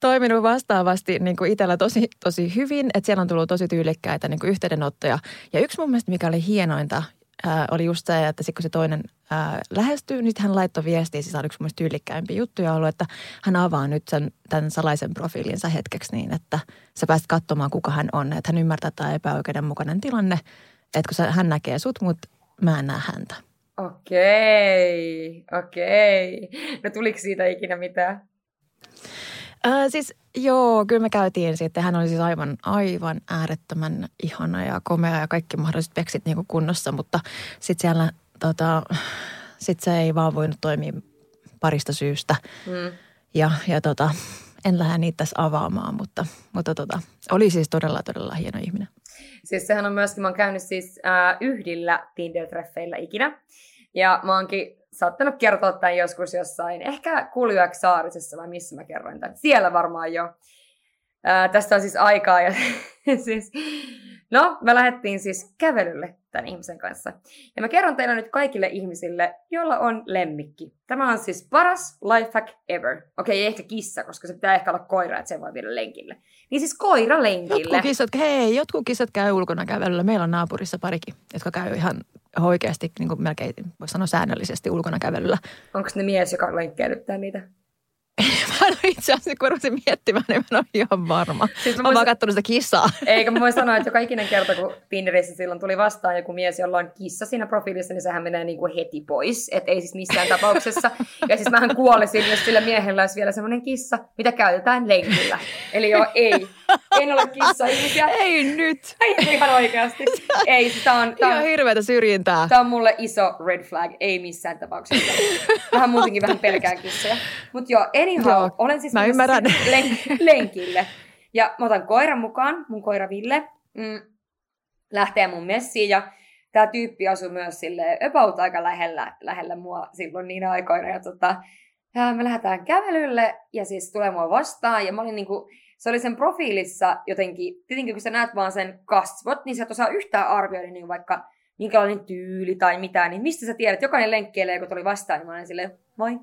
toiminut vastaavasti niin kuin itsellä tosi, tosi hyvin, että siellä on tullut tosi tyylikkäitä niin kuin yhteydenottoja. Ja yksi mun mielestä, mikä oli hienointa, ää, oli just se, että sitten kun se toinen ää, lähestyy, niin hän laittoi viestiä, siis on yksi mun mielestä tyylikkäimpiä juttuja ollut, että hän avaa nyt sen, tämän salaisen profiilinsa hetkeksi niin, että sä pääset katsomaan, kuka hän on. Että hän ymmärtää, tämä epäoikeudenmukainen tilanne, että kun hän näkee sut, mutta mä en näe häntä. okei, okei. No tuliko siitä ikinä mitään? Ää, siis joo, kyllä me käytiin sitten. Hän oli siis aivan, aivan äärettömän ihana ja komea ja kaikki mahdolliset peksit niin kuin kunnossa, mutta sitten siellä tota, sit se ei vaan voinut toimia parista syystä. Mm. Ja, ja tota, en lähde niitä tässä avaamaan, mutta, mutta tota, oli siis todella, todella hieno ihminen. Siis sehän on myöskin, mä oon käynyt siis äh, yhdillä Tinder-treffeillä ikinä. Ja mä oonkin saattanut kertoa tämän joskus jossain, ehkä Kuljuäk Saarisessa vai missä mä kerroin tämän. Siellä varmaan jo. Ää, tästä on siis aikaa. Ja, siis, no, me lähdettiin siis kävelylle tämän ihmisen kanssa. Ja mä kerron teille nyt kaikille ihmisille, joilla on lemmikki. Tämä on siis paras lifehack ever. Okei, ei ehkä kissa, koska se pitää ehkä olla koira, että se voi viedä lenkille. Niin siis koira lenkille. Jotkut kissat, hei, jotkut kissat käy ulkona kävelyllä. Meillä on naapurissa parikin, jotka käy ihan oikeasti, niin kuin melkein voisi sanoa säännöllisesti ulkona kävelyllä. Onko ne mies, joka lenkkeilyttää niitä? Mä en ole itse asiassa, kun rupesin miettimään, niin mä en ole ihan varma. Siis Siis mä mä oon vaan katsonut sitä kissaa. Eikä mä voi sanoa, että joka ikinen kerta, kun Tinderissä silloin tuli vastaan joku mies, jolla on kissa siinä profiilissa, niin sehän menee niin kuin heti pois. Et ei siis missään tapauksessa. Ja siis mähän kuolisin, jos sillä miehellä olisi vielä semmoinen kissa, mitä käytetään lenkillä. Eli joo, ei. En ole kissa ihmisiä. Ei nyt! Ei ihan oikeasti. Ei, siis tää on, tää Ihan on, hirveätä syrjintää. tää on mulle iso red flag. Ei missään tapauksessa. Vähän muutenkin vähän pelkään kissoja. Mutta joo, anyhow, Joo, olen siis mä ymmärrän. len- lenkille. Ja mä otan koiran mukaan, mun koira Ville, mm, lähtee mun messiin ja tämä tyyppi asui myös sille about aika lähellä, lähellä mua silloin niinä aikoina. Ja tota, ja me lähdetään kävelylle ja siis tulee mua vastaan ja mä olin niinku, se oli sen profiilissa jotenkin, tietenkin kun sä näet vaan sen kasvot, niin sä et osaa yhtään arvioida niin vaikka minkälainen tyyli tai mitään, niin mistä sä tiedät, jokainen lenkkeilee, kun tuli vastaan, niin mä olin silleen, moi,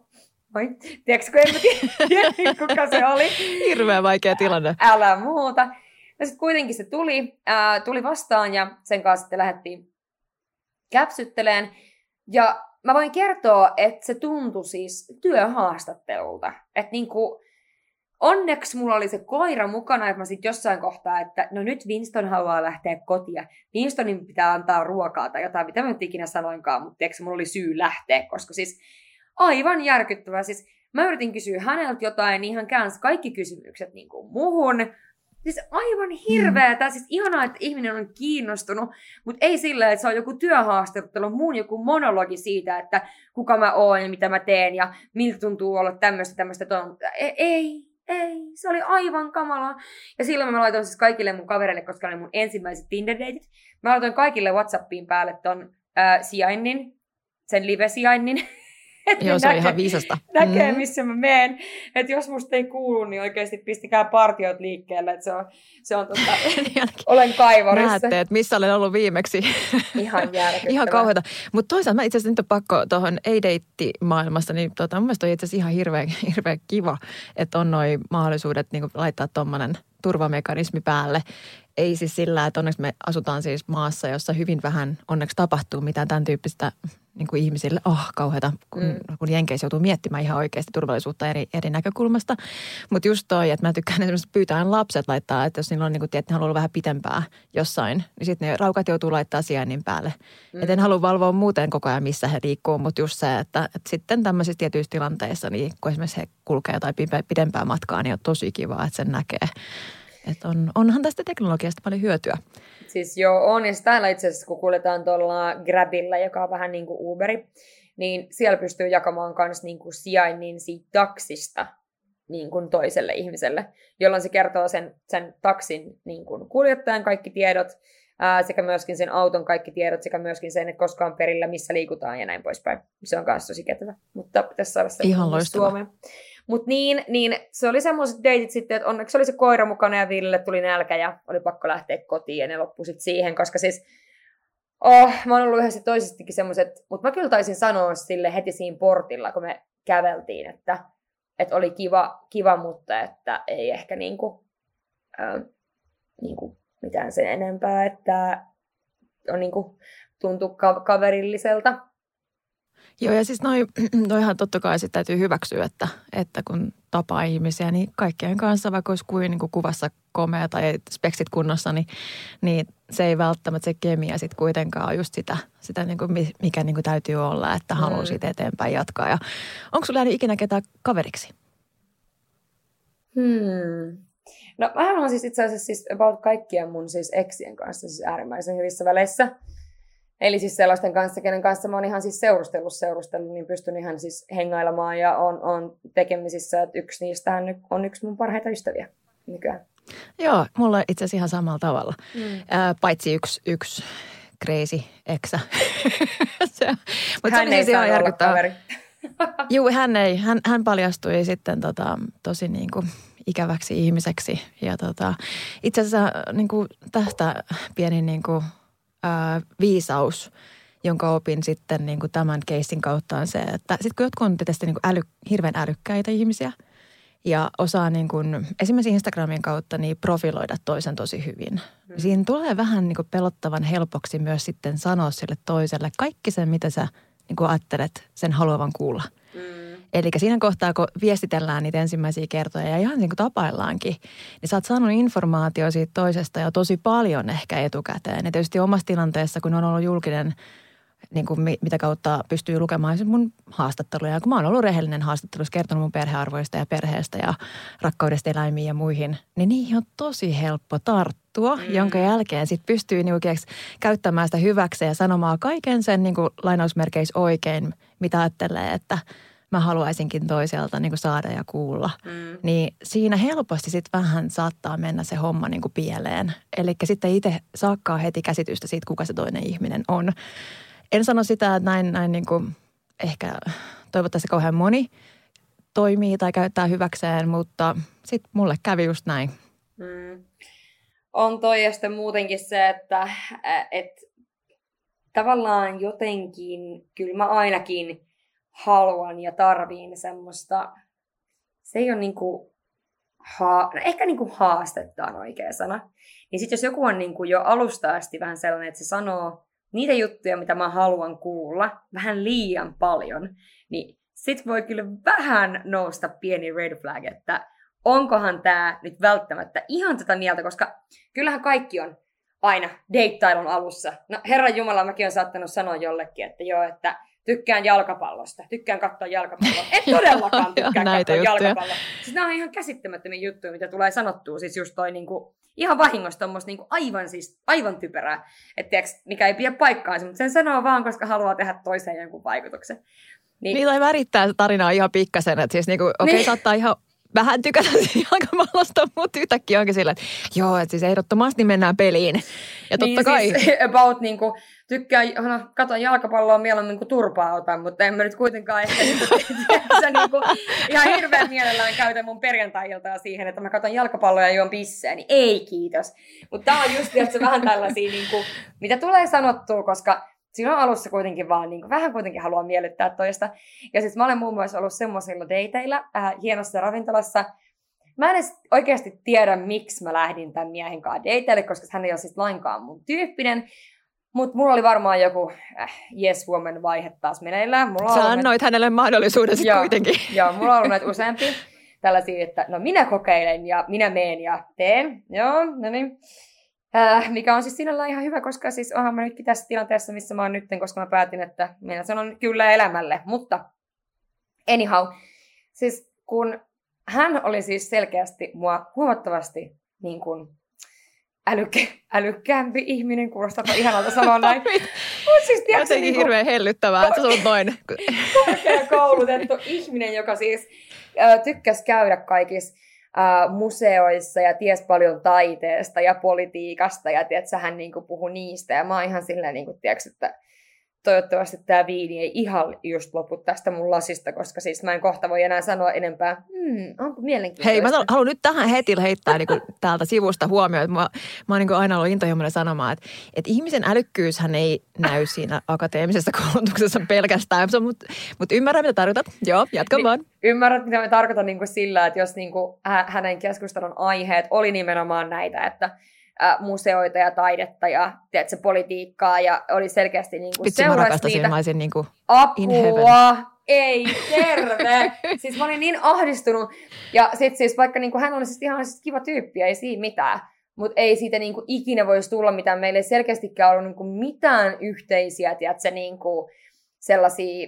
moi. Tiedätkö, kun en tiedä, kuka se oli Hirveän vaikea tilanne. älä muuta. Ja sitten kuitenkin se tuli, ää, tuli vastaan ja sen kanssa sitten lähdettiin käpsytteleen. Ja mä voin kertoa, että se tuntui siis työhaastattelulta. Että niinku, onneksi mulla oli se koira mukana, että mä sitten jossain kohtaa, että no nyt Winston haluaa lähteä kotia. Winstonin pitää antaa ruokaa tai jotain, mitä mä nyt ikinä sanoinkaan, mutta tiedätkö, mulla oli syy lähteä, koska siis aivan järkyttävää. Siis mä yritin kysyä häneltä jotain, niin hän käänsi kaikki kysymykset niin kuin muhun. Siis aivan hirveetä. Siis ihanaa, että ihminen on kiinnostunut, mutta ei sillä, että se on joku työhaastattelu, muun joku monologi siitä, että kuka mä oon ja mitä mä teen ja miltä tuntuu olla tämmöistä, tämmöistä. Ton. Ei, ei, ei, se oli aivan kamala. Ja silloin mä laitoin siis kaikille mun kavereille, koska ne oli mun ensimmäiset Tinder-deitit. Mä laitoin kaikille Whatsappiin päälle ton äh, sijainnin, sen live-sijainnin. että Joo, se on näkee- ihan viisasta. näkee, Mm. missä mä meen. Että jos musta ei kuulu, niin oikeasti pistikää partiot liikkeelle. Että se on, se on tota, olen kaivorissa. Näette, että missä olen ollut viimeksi. Ihan järkyttävää. Ihan kauheata. Mutta toisaalta mä itse asiassa nyt on pakko tuohon ei-deitti-maailmasta, niin tota, mun mielestä on itse asiassa ihan hirveän, hirveän kiva, että on noin mahdollisuudet niin laittaa tuommoinen turvamekanismi päälle. Ei siis sillä, että onneksi me asutaan siis maassa, jossa hyvin vähän onneksi tapahtuu mitään tämän tyyppistä niin kuin ihmisille, oh kauheata, kun, mm. kun Jenkeissä joutuu miettimään ihan oikeasti turvallisuutta eri, eri näkökulmasta. Mutta just toi, että mä tykkään esimerkiksi pyytää lapset laittaa, että jos niillä on niin kuin, että ne haluaa olla vähän pitempää jossain, niin sitten ne raukat joutuu laittaa sijainnin päälle. Mm. Et en halua valvoa muuten koko ajan, missä he liikkuu, mutta just se, että, että sitten tämmöisissä tietyissä tilanteissa, niin kun esimerkiksi he kulkee jotain pidempää matkaa, niin on tosi kiva, että sen näkee. Että on, onhan tästä teknologiasta paljon hyötyä. Siis joo, on. Ja täällä itse asiassa, kun kuljetaan tuolla Grabilla, joka on vähän niin kuin Uberi, niin siellä pystyy jakamaan myös niin kuin sijainnin siitä taksista niin kuin toiselle ihmiselle, jolloin se kertoo sen, sen taksin niin kuin kuljettajan kaikki tiedot, ää, sekä myöskin sen auton kaikki tiedot, sekä myöskin sen, että koska on perillä, missä liikutaan ja näin poispäin. Se on myös tosi kätevä, mutta pitäisi saada se Ihan loistavaa. Mutta niin, niin, se oli semmoiset deitit sitten, että onneksi oli se koira mukana ja Ville tuli nälkä ja oli pakko lähteä kotiin ja ne loppu sitten siihen, koska siis oh, mä oon ollut yhdessä toisestikin semmoiset, mutta mä kyllä taisin sanoa sille heti siinä portilla, kun me käveltiin, että, että oli kiva, kiva, mutta että ei ehkä niinku, äh, niinku mitään sen enempää, että on niinku, tuntuu ka- kaverilliselta. Joo, ja siis noi, noihan totta kai sitten täytyy hyväksyä, että, että kun tapaa ihmisiä, niin kaikkien kanssa, vaikka olisi kuin, niin kuin kuvassa komea tai speksit kunnossa, niin, niin se ei välttämättä se kemia sitten kuitenkaan ole just sitä, sitä niin kuin mikä niin kuin täytyy olla, että haluaa mm. siitä eteenpäin jatkaa. Ja onko sulla jäänyt ikinä ketään kaveriksi? Hmm. No mä olen siis itse asiassa siis about kaikkien mun siis eksien kanssa siis äärimmäisen hyvissä väleissä. Eli siis sellaisten kanssa, kenen kanssa mä oon ihan siis seurustellut, seurustellut, niin pystyn ihan siis hengailemaan ja on, on tekemisissä, että yksi niistä on yksi mun parhaita ystäviä nykyään. Joo, mulla on itse asiassa ihan samalla tavalla. Mm. Ää, paitsi yksi, yksi crazy eksä. se, mutta hän se ei siis olla kaveri. Juu, hän ei. Hän, hän paljastui sitten tota, tosi niin kuin ikäväksi ihmiseksi. Ja tota, itse asiassa niin kuin tästä pieni niin kuin, ää, viisaus, jonka opin sitten niin kuin tämän keissin kautta on se, että sitten kun jotkut on tietysti niin kuin äly, hirveän älykkäitä ihmisiä ja osaa niin kuin, esimerkiksi Instagramin kautta niin profiloida toisen tosi hyvin. Mm. Siinä tulee vähän niin kuin pelottavan helpoksi myös sitten sanoa sille toiselle kaikki sen, mitä sä niin kuin ajattelet sen haluavan kuulla. Mm. Eli siinä kohtaa, kun viestitellään niitä ensimmäisiä kertoja ja ihan niin kuin tapaillaankin, niin sä oot saanut informaatio siitä toisesta jo tosi paljon ehkä etukäteen. Ja tietysti omassa tilanteessa, kun on ollut julkinen, niin kuin mitä kautta pystyy lukemaan mun haastatteluja. Kun mä oon ollut rehellinen haastattelussa, kertonut mun perhearvoista ja perheestä ja rakkaudesta eläimiin ja muihin, niin niihin on tosi helppo tarttua, mm. jonka jälkeen sitten pystyy niin kuin, käyttämään sitä hyväkseen ja sanomaan kaiken sen niin kuin lainausmerkeissä oikein, mitä ajattelee, että – mä haluaisinkin toiselta niin kuin saada ja kuulla. Mm. Niin siinä helposti sitten vähän saattaa mennä se homma niin kuin pieleen. Eli sitten itse saakkaa heti käsitystä siitä, kuka se toinen ihminen on. En sano sitä, että näin, näin niin kuin ehkä toivottavasti kauhean moni toimii tai käyttää hyväkseen, mutta sitten mulle kävi just näin. Mm. On toi ja sitten muutenkin se, että et, tavallaan jotenkin, kyllä mä ainakin – haluan ja tarviin semmoista, se ei ole niinku, ha, no ehkä niinku haastetta on oikea sana. Niin sitten jos joku on niinku jo alusta asti vähän sellainen, että se sanoo niitä juttuja, mitä mä haluan kuulla, vähän liian paljon, niin sit voi kyllä vähän nousta pieni red flag, että onkohan tämä nyt välttämättä ihan tätä mieltä, koska kyllähän kaikki on aina deittailun alussa. No Herran Jumala, mäkin on saattanut sanoa jollekin, että joo, että tykkään jalkapallosta, tykkään katsoa jalkapalloa. Et todellakaan tykkää katsoa jalkapalloa. Siis nämä on ihan käsittämättömiä juttuja, mitä tulee sanottua. Siis just toi niinku, ihan vahingossa tuommoista niinku aivan, siis, aivan typerää, et tiiäks, mikä ei pidä paikkaansa, mutta sen sanoo vaan, koska haluaa tehdä toiseen jonkun vaikutuksen. Niin, niin tai värittää tarinaa ihan pikkasen, että siis niinku, okei, okay, niin. saattaa ihan vähän tykätä jalkapallosta, mutta yhtäkkiä onkin sillä, että joo, että siis ehdottomasti mennään peliin. Ja totta niin, kai... Siis about niin kuin, tykkään, no, katon jalkapalloa mieluummin kuin turpaa otan, mutta en mä nyt kuitenkaan ehkä niin kuin, niin kuin, ihan hirveän mielellään käytä mun perjantai-iltaa siihen, että mä katon jalkapalloa ja juon pisseä, niin ei kiitos. Mutta tää on just että vähän tällaisia, niin kuin, mitä tulee sanottua, koska silloin alussa kuitenkin vaan niin kuin, vähän kuitenkin haluaa miellyttää toista. Ja siis mä olen muun muassa ollut semmoisilla dateilla äh, hienossa ravintolassa. Mä en edes oikeasti tiedä, miksi mä lähdin tämän miehen kanssa dateille, koska hän ei ole siis lainkaan mun tyyppinen. Mutta mulla oli varmaan joku äh, yes woman vaihe taas meneillään. Mulla Sä annoit näitä- hänelle mahdollisuuden sitten kuitenkin. Joo, mulla on ollut näitä useampia tällaisia, että no minä kokeilen ja minä meen ja teen. Joo, no niin. Äh, mikä on siis sinällään ihan hyvä, koska siis onhan mä nytkin tässä tilanteessa, missä mä oon nytten, koska mä päätin, että minä sanon kyllä elämälle. Mutta anyhow, siis kun hän oli siis selkeästi mua huomattavasti niin kuin älykkä, älykkäämpi ihminen, kuulostaa ihanalta sanoa näin. Mutta siis tiedätkö, Jotenkin niin kuin- hirveän hellyttävää, että sä noin. korkeakoulutettu ihminen, joka siis ö, tykkäsi käydä kaikissa ö, museoissa ja ties paljon taiteesta ja politiikasta ja tiedätkö, hän niinku puhui niistä. Ja mä oon ihan silleen, niinku, tiedätkö, että toivottavasti tämä viini ei ihan just lopu tästä mun lasista, koska siis mä en kohta voi enää sanoa enempää. Hmm, onko mielenkiintoista? Hei, mä haluan nyt tähän heti heittää niin täältä sivusta huomioon, mä, mä oon niin aina ollut intohimoinen sanomaan, että, että ihmisen älykkyyshän ei näy siinä akateemisessa koulutuksessa pelkästään, mutta mut ymmärrän mitä tarkoitat. Joo, jatka Niin, vaan. Ymmärrät, mitä mä tarkoitan niin kuin sillä, että jos niin kuin, hä- hänen keskustelun aiheet oli nimenomaan näitä, että ä, museoita ja taidetta ja tiedätkö, politiikkaa ja oli selkeästi niin kuin seurasi niitä. olisin niin kuin, in Apua! Ei, terve! siis mä olin niin ahdistunut. Ja sit siis vaikka niinku, hän oli siis ihan siis kiva tyyppi, ei siinä mitään. Mutta ei siitä niinku ikinä voisi tulla mitään. Meillä ei selkeästikään ollut niinku mitään yhteisiä, tiedätkö, niinku, sellaisia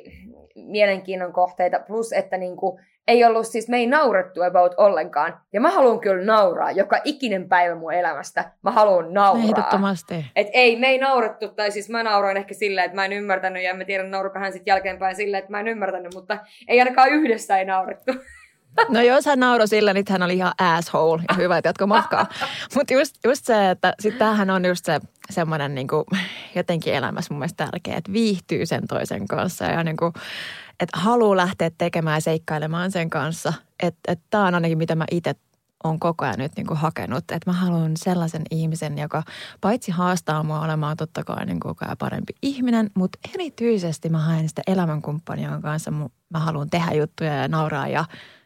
mielenkiinnon kohteita. Plus, että niinku, ei ollut siis, me ei naurettu about ollenkaan. Ja mä haluan kyllä nauraa joka ikinen päivä mun elämästä. Mä haluan nauraa. ehdottomasti. Et ei, me ei naurettu, tai siis mä nauroin ehkä silleen, että mä en ymmärtänyt, ja mä tiedän nauruko hän sitten jälkeenpäin silleen, että mä en ymmärtänyt, mutta ei ainakaan yhdessä ei naurettu. No jos hän nauroi sillä, niin hän oli ihan asshole ja hyvä, että jatko matkaa. Mutta just, just se, että sitten tämähän on just se semmoinen niin jotenkin elämässä mun mielestä tärkeä, että viihtyy sen toisen kanssa ja niin kuin, että haluaa lähteä tekemään ja seikkailemaan sen kanssa. Että et tämä on ainakin mitä mä itse on koko ajan nyt niin kuin hakenut, että mä haluan sellaisen ihmisen, joka paitsi haastaa mua olemaan totta kai niin koko ajan parempi ihminen, mutta erityisesti mä haen sitä elämänkumppania, kanssa mä haluan tehdä juttuja ja nauraa ja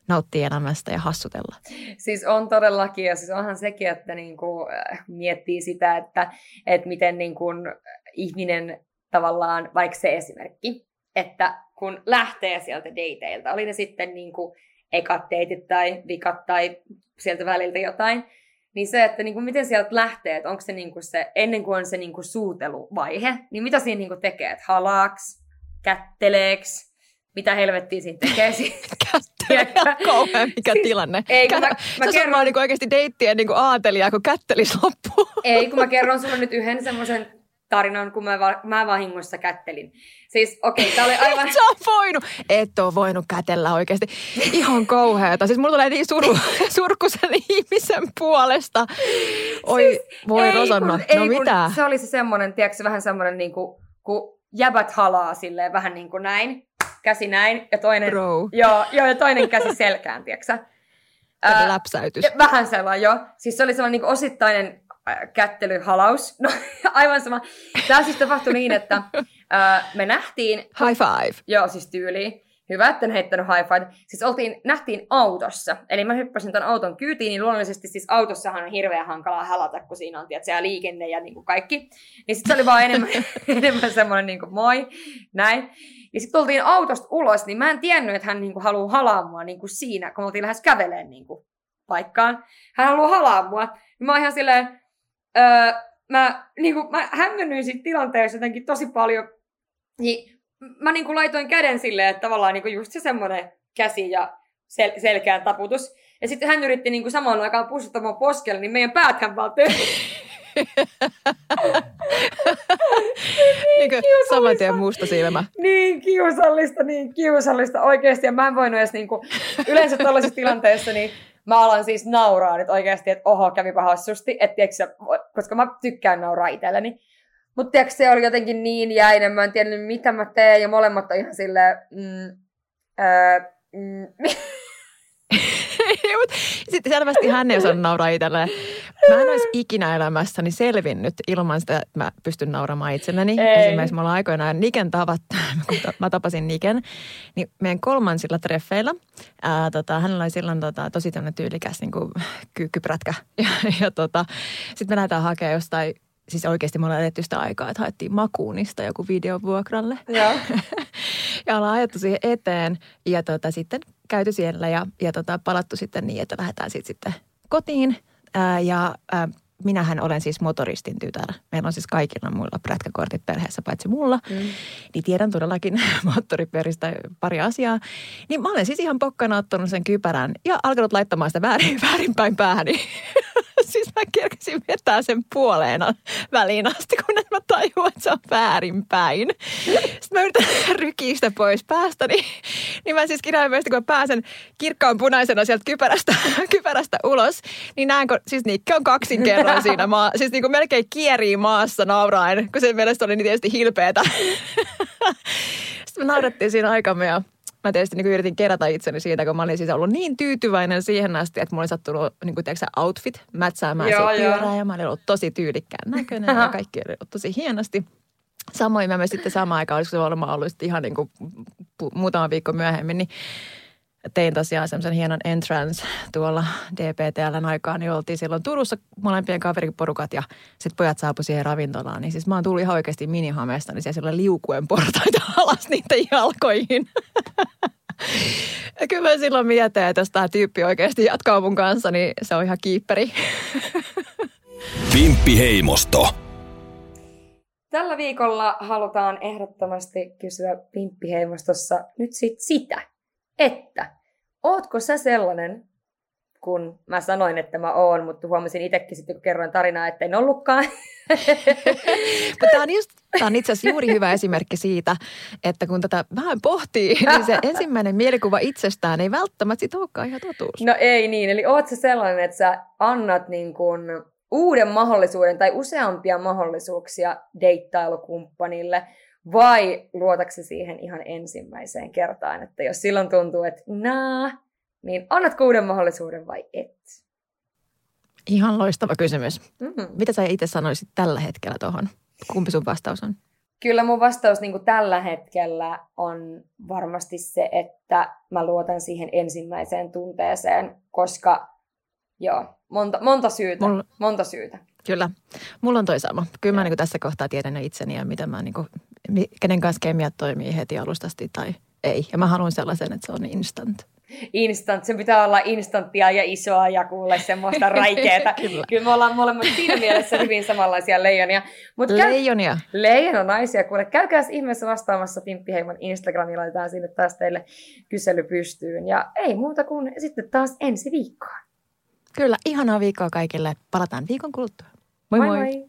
nauttia elämästä ja hassutella. Siis on todellakin, ja siis onhan sekin, että niinku, äh, miettii sitä, että, että miten niinku, ihminen tavallaan, vaikka se esimerkki, että kun lähtee sieltä dateilta, oli ne sitten niinku ekat deitit tai vikat tai sieltä väliltä jotain, niin se, että niinku, miten sieltä lähtee, että onko se, niinku se ennen kuin on se niinku suuteluvaihe, niin mitä siinä niinku tekee, että halaaks, kätteleeks, mitä helvettiä siinä tekee. Ihan kauhean mikä Siis- tilanne. ei, kun mä- Kä- mä se on kerron- varmaan niin oikeasti deittien niin aatelija, kun kättelis loppuu. Ei, kun mä kerron sulle nyt yhden semmoisen tarinan, kun mä, va- mä vahingossa kättelin. Siis okei, okay, tää oli aivan... Et sä oot voinut. Et oo voinut kätellä oikeasti. Ihan kauheata. Siis mulla tulee niin suru, surkusen ihmisen puolesta. Oi, voi Ei, Rosanna. kun- ei, no kun mitä? Se oli se semmoinen, tiedätkö, vähän semmoinen niin kuin, kun jäbät halaa silleen vähän niin kuin näin, käsi näin, ja toinen... Bro. Joo, joo, ja toinen käsi selkään, tiedätkö Ää, läpsäytys. Vähän sellainen, joo. Siis se oli sellainen niin osittainen kättelyhalaus. No, aivan sama. Tämä siis tapahtui niin, että äh, me nähtiin, High five. joo siis tyyliin, hyvä, että en heittänyt high five. Siis oltiin, nähtiin autossa. Eli mä hyppäsin ton auton kyytiin, niin luonnollisesti siis autossahan on hirveän hankalaa halata, kun siinä on ja liikenne ja niin kuin kaikki. Niin sitten se oli vaan enemmän, enemmän semmoinen niin kuin moi, näin. Ja sitten oltiin autosta ulos, niin mä en tiennyt, että hän niin kuin haluaa halaa mua niin kuin siinä, kun oltiin lähes käveleen niin kuin paikkaan. Hän haluaa halaa mua. Ja mä oon ihan silleen, öö, mä, niin kuin, mä hämmennyin siitä tilanteessa jotenkin tosi paljon. Niin mä niin kuin laitoin käden silleen, että tavallaan niin kuin just se semmoinen käsi ja sel- selkeän taputus. Ja sitten hän yritti niin kuin samaan aikaan pussuttaa mua poskelle, niin meidän pääthän vaan. niin kuin saman tien musta silmä. niin kiusallista, niin kiusallista oikeasti. Ja mä en voinut edes niinku, yleensä tällaisessa tilanteessa, niin mä alan siis nauraa nyt oikeasti, että oho, kävipä hassusti. Et, tiiäksä, koska mä tykkään nauraa itselleni. Mutta tiedätkö, se oli jotenkin niin jäinen, mä en tiennyt mitä mä teen, ja molemmat on ihan silleen, mm, öö, mm, Sitten selvästi hän ei osannut nauraa itselleen. Mä en olisi ikinä elämässäni selvinnyt ilman sitä, että mä pystyn nauramaan itselleni. Ei. Esimerkiksi me ollaan aikoinaan Niken tavat, kun mä tapasin Niken, niin meidän kolmansilla treffeillä, ää, tota, hänellä oli silloin tota, tosi tämmöinen tyylikäs niin kuin, ky- kyprätkä. Ja, ja tota, sitten me lähdetään hakemaan jostain siis oikeasti me ollaan eletty sitä aikaa, että haettiin makuunista joku videovuokralle. Joo. ja ollaan ajettu siihen eteen ja tota, sitten käyty siellä ja, ja tota, palattu sitten niin, että lähdetään sitten, sitten kotiin. Ää, ja ää, minähän olen siis motoristin tytär. Meillä on siis kaikilla muilla prätkäkortit perheessä, paitsi mulla. Mm. Niin tiedän todellakin moottoripyöristä pari asiaa. Niin mä olen siis ihan pokkana ottanut sen kypärän ja alkanut laittamaan sitä väärin, väärinpäin päähäni. siis mä kerkesin vetää sen puoleen väliin asti, kun mä tajuan, että se on väärinpäin. Sitten mä yritän rykiä sitä pois päästä, niin, niin mä siis kirjaimellisesti, kun mä pääsen kirkkaan punaisena sieltä kypärästä, kypärästä ulos, niin näen, kun siis Nikke on kaksin kerran siinä maa, siis niin kuin melkein kierii maassa nauraen, kun se mielestä oli niin tietysti hilpeetä. Sitten me naurettiin siinä aikamme ja mä tietysti niin yritin kerätä itseni siitä, kun mä olin siis ollut niin tyytyväinen siihen asti, että mulla oli sattunut niin kuin, tiedätkö, outfit mätsäämään joo, se pyörää ja mä olin ollut tosi tyylikkään näköinen ja kaikki oli ollut tosi hienosti. Samoin mä myös sitten samaan aikaan, olisiko se varmaan ollut ihan niin kuin muutama viikko myöhemmin, niin tein tosiaan semmoisen hienon entrance tuolla DPTLn aikaan, niin oltiin silloin Turussa molempien kaveriporukat ja sitten pojat saapu siihen ravintolaan. Niin siis mä oon tullut ihan oikeasti minihamesta, niin siellä liukuen portaita alas niiden jalkoihin. ja kyllä mä silloin mietin, että jos tämä tyyppi oikeasti jatkaa mun kanssa, niin se on ihan kiipperi. Vimppi Heimosto. Tällä viikolla halutaan ehdottomasti kysyä Pimppiheimostossa nyt sit sitä, että ootko sä sellainen, kun mä sanoin, että mä oon, mutta huomasin itsekin sitten, kun kerroin tarinaa, että en ollutkaan. Tämä on, just, tämä on itse asiassa juuri hyvä esimerkki siitä, että kun tätä vähän pohtii, niin se ensimmäinen mielikuva itsestään ei välttämättä sit olekaan ihan totuus. No ei niin, eli oot sä sellainen, että sä annat niin kuin uuden mahdollisuuden tai useampia mahdollisuuksia deittailukumppanille – vai luotatko siihen ihan ensimmäiseen kertaan, että jos silloin tuntuu, että naa, niin annat kuuden mahdollisuuden vai et? Ihan loistava kysymys. Mm-hmm. Mitä sä itse sanoisit tällä hetkellä tuohon? Kumpi sun vastaus on? Kyllä mun vastaus niin tällä hetkellä on varmasti se, että mä luotan siihen ensimmäiseen tunteeseen, koska joo, monta, monta syytä, Mulla... monta syytä. Kyllä. Mulla on toi sama. Kyllä mä niin tässä kohtaa tiedän jo itseni ja mitä mä niin kuin, kenen kanssa kemiat toimii heti alustasti tai ei. Ja mä haluan sellaisen, että se on instant. Instant, se pitää olla instanttia ja isoa ja kuule semmoista raikeeta. Kyllä. Kyllä me ollaan molemmat siinä mielessä hyvin samanlaisia leijonia. Mut käy... Leijonia. Leijona naisia. Kuule, käykää ihmeessä vastaamassa Pimppiheimon Instagramilla, laitetaan sinne taas teille kysely pystyyn. Ja ei muuta kuin sitten taas ensi viikkoon. Kyllä, ihanaa viikkoa kaikille. Palataan viikon kuluttua. Moi moi! moi. moi.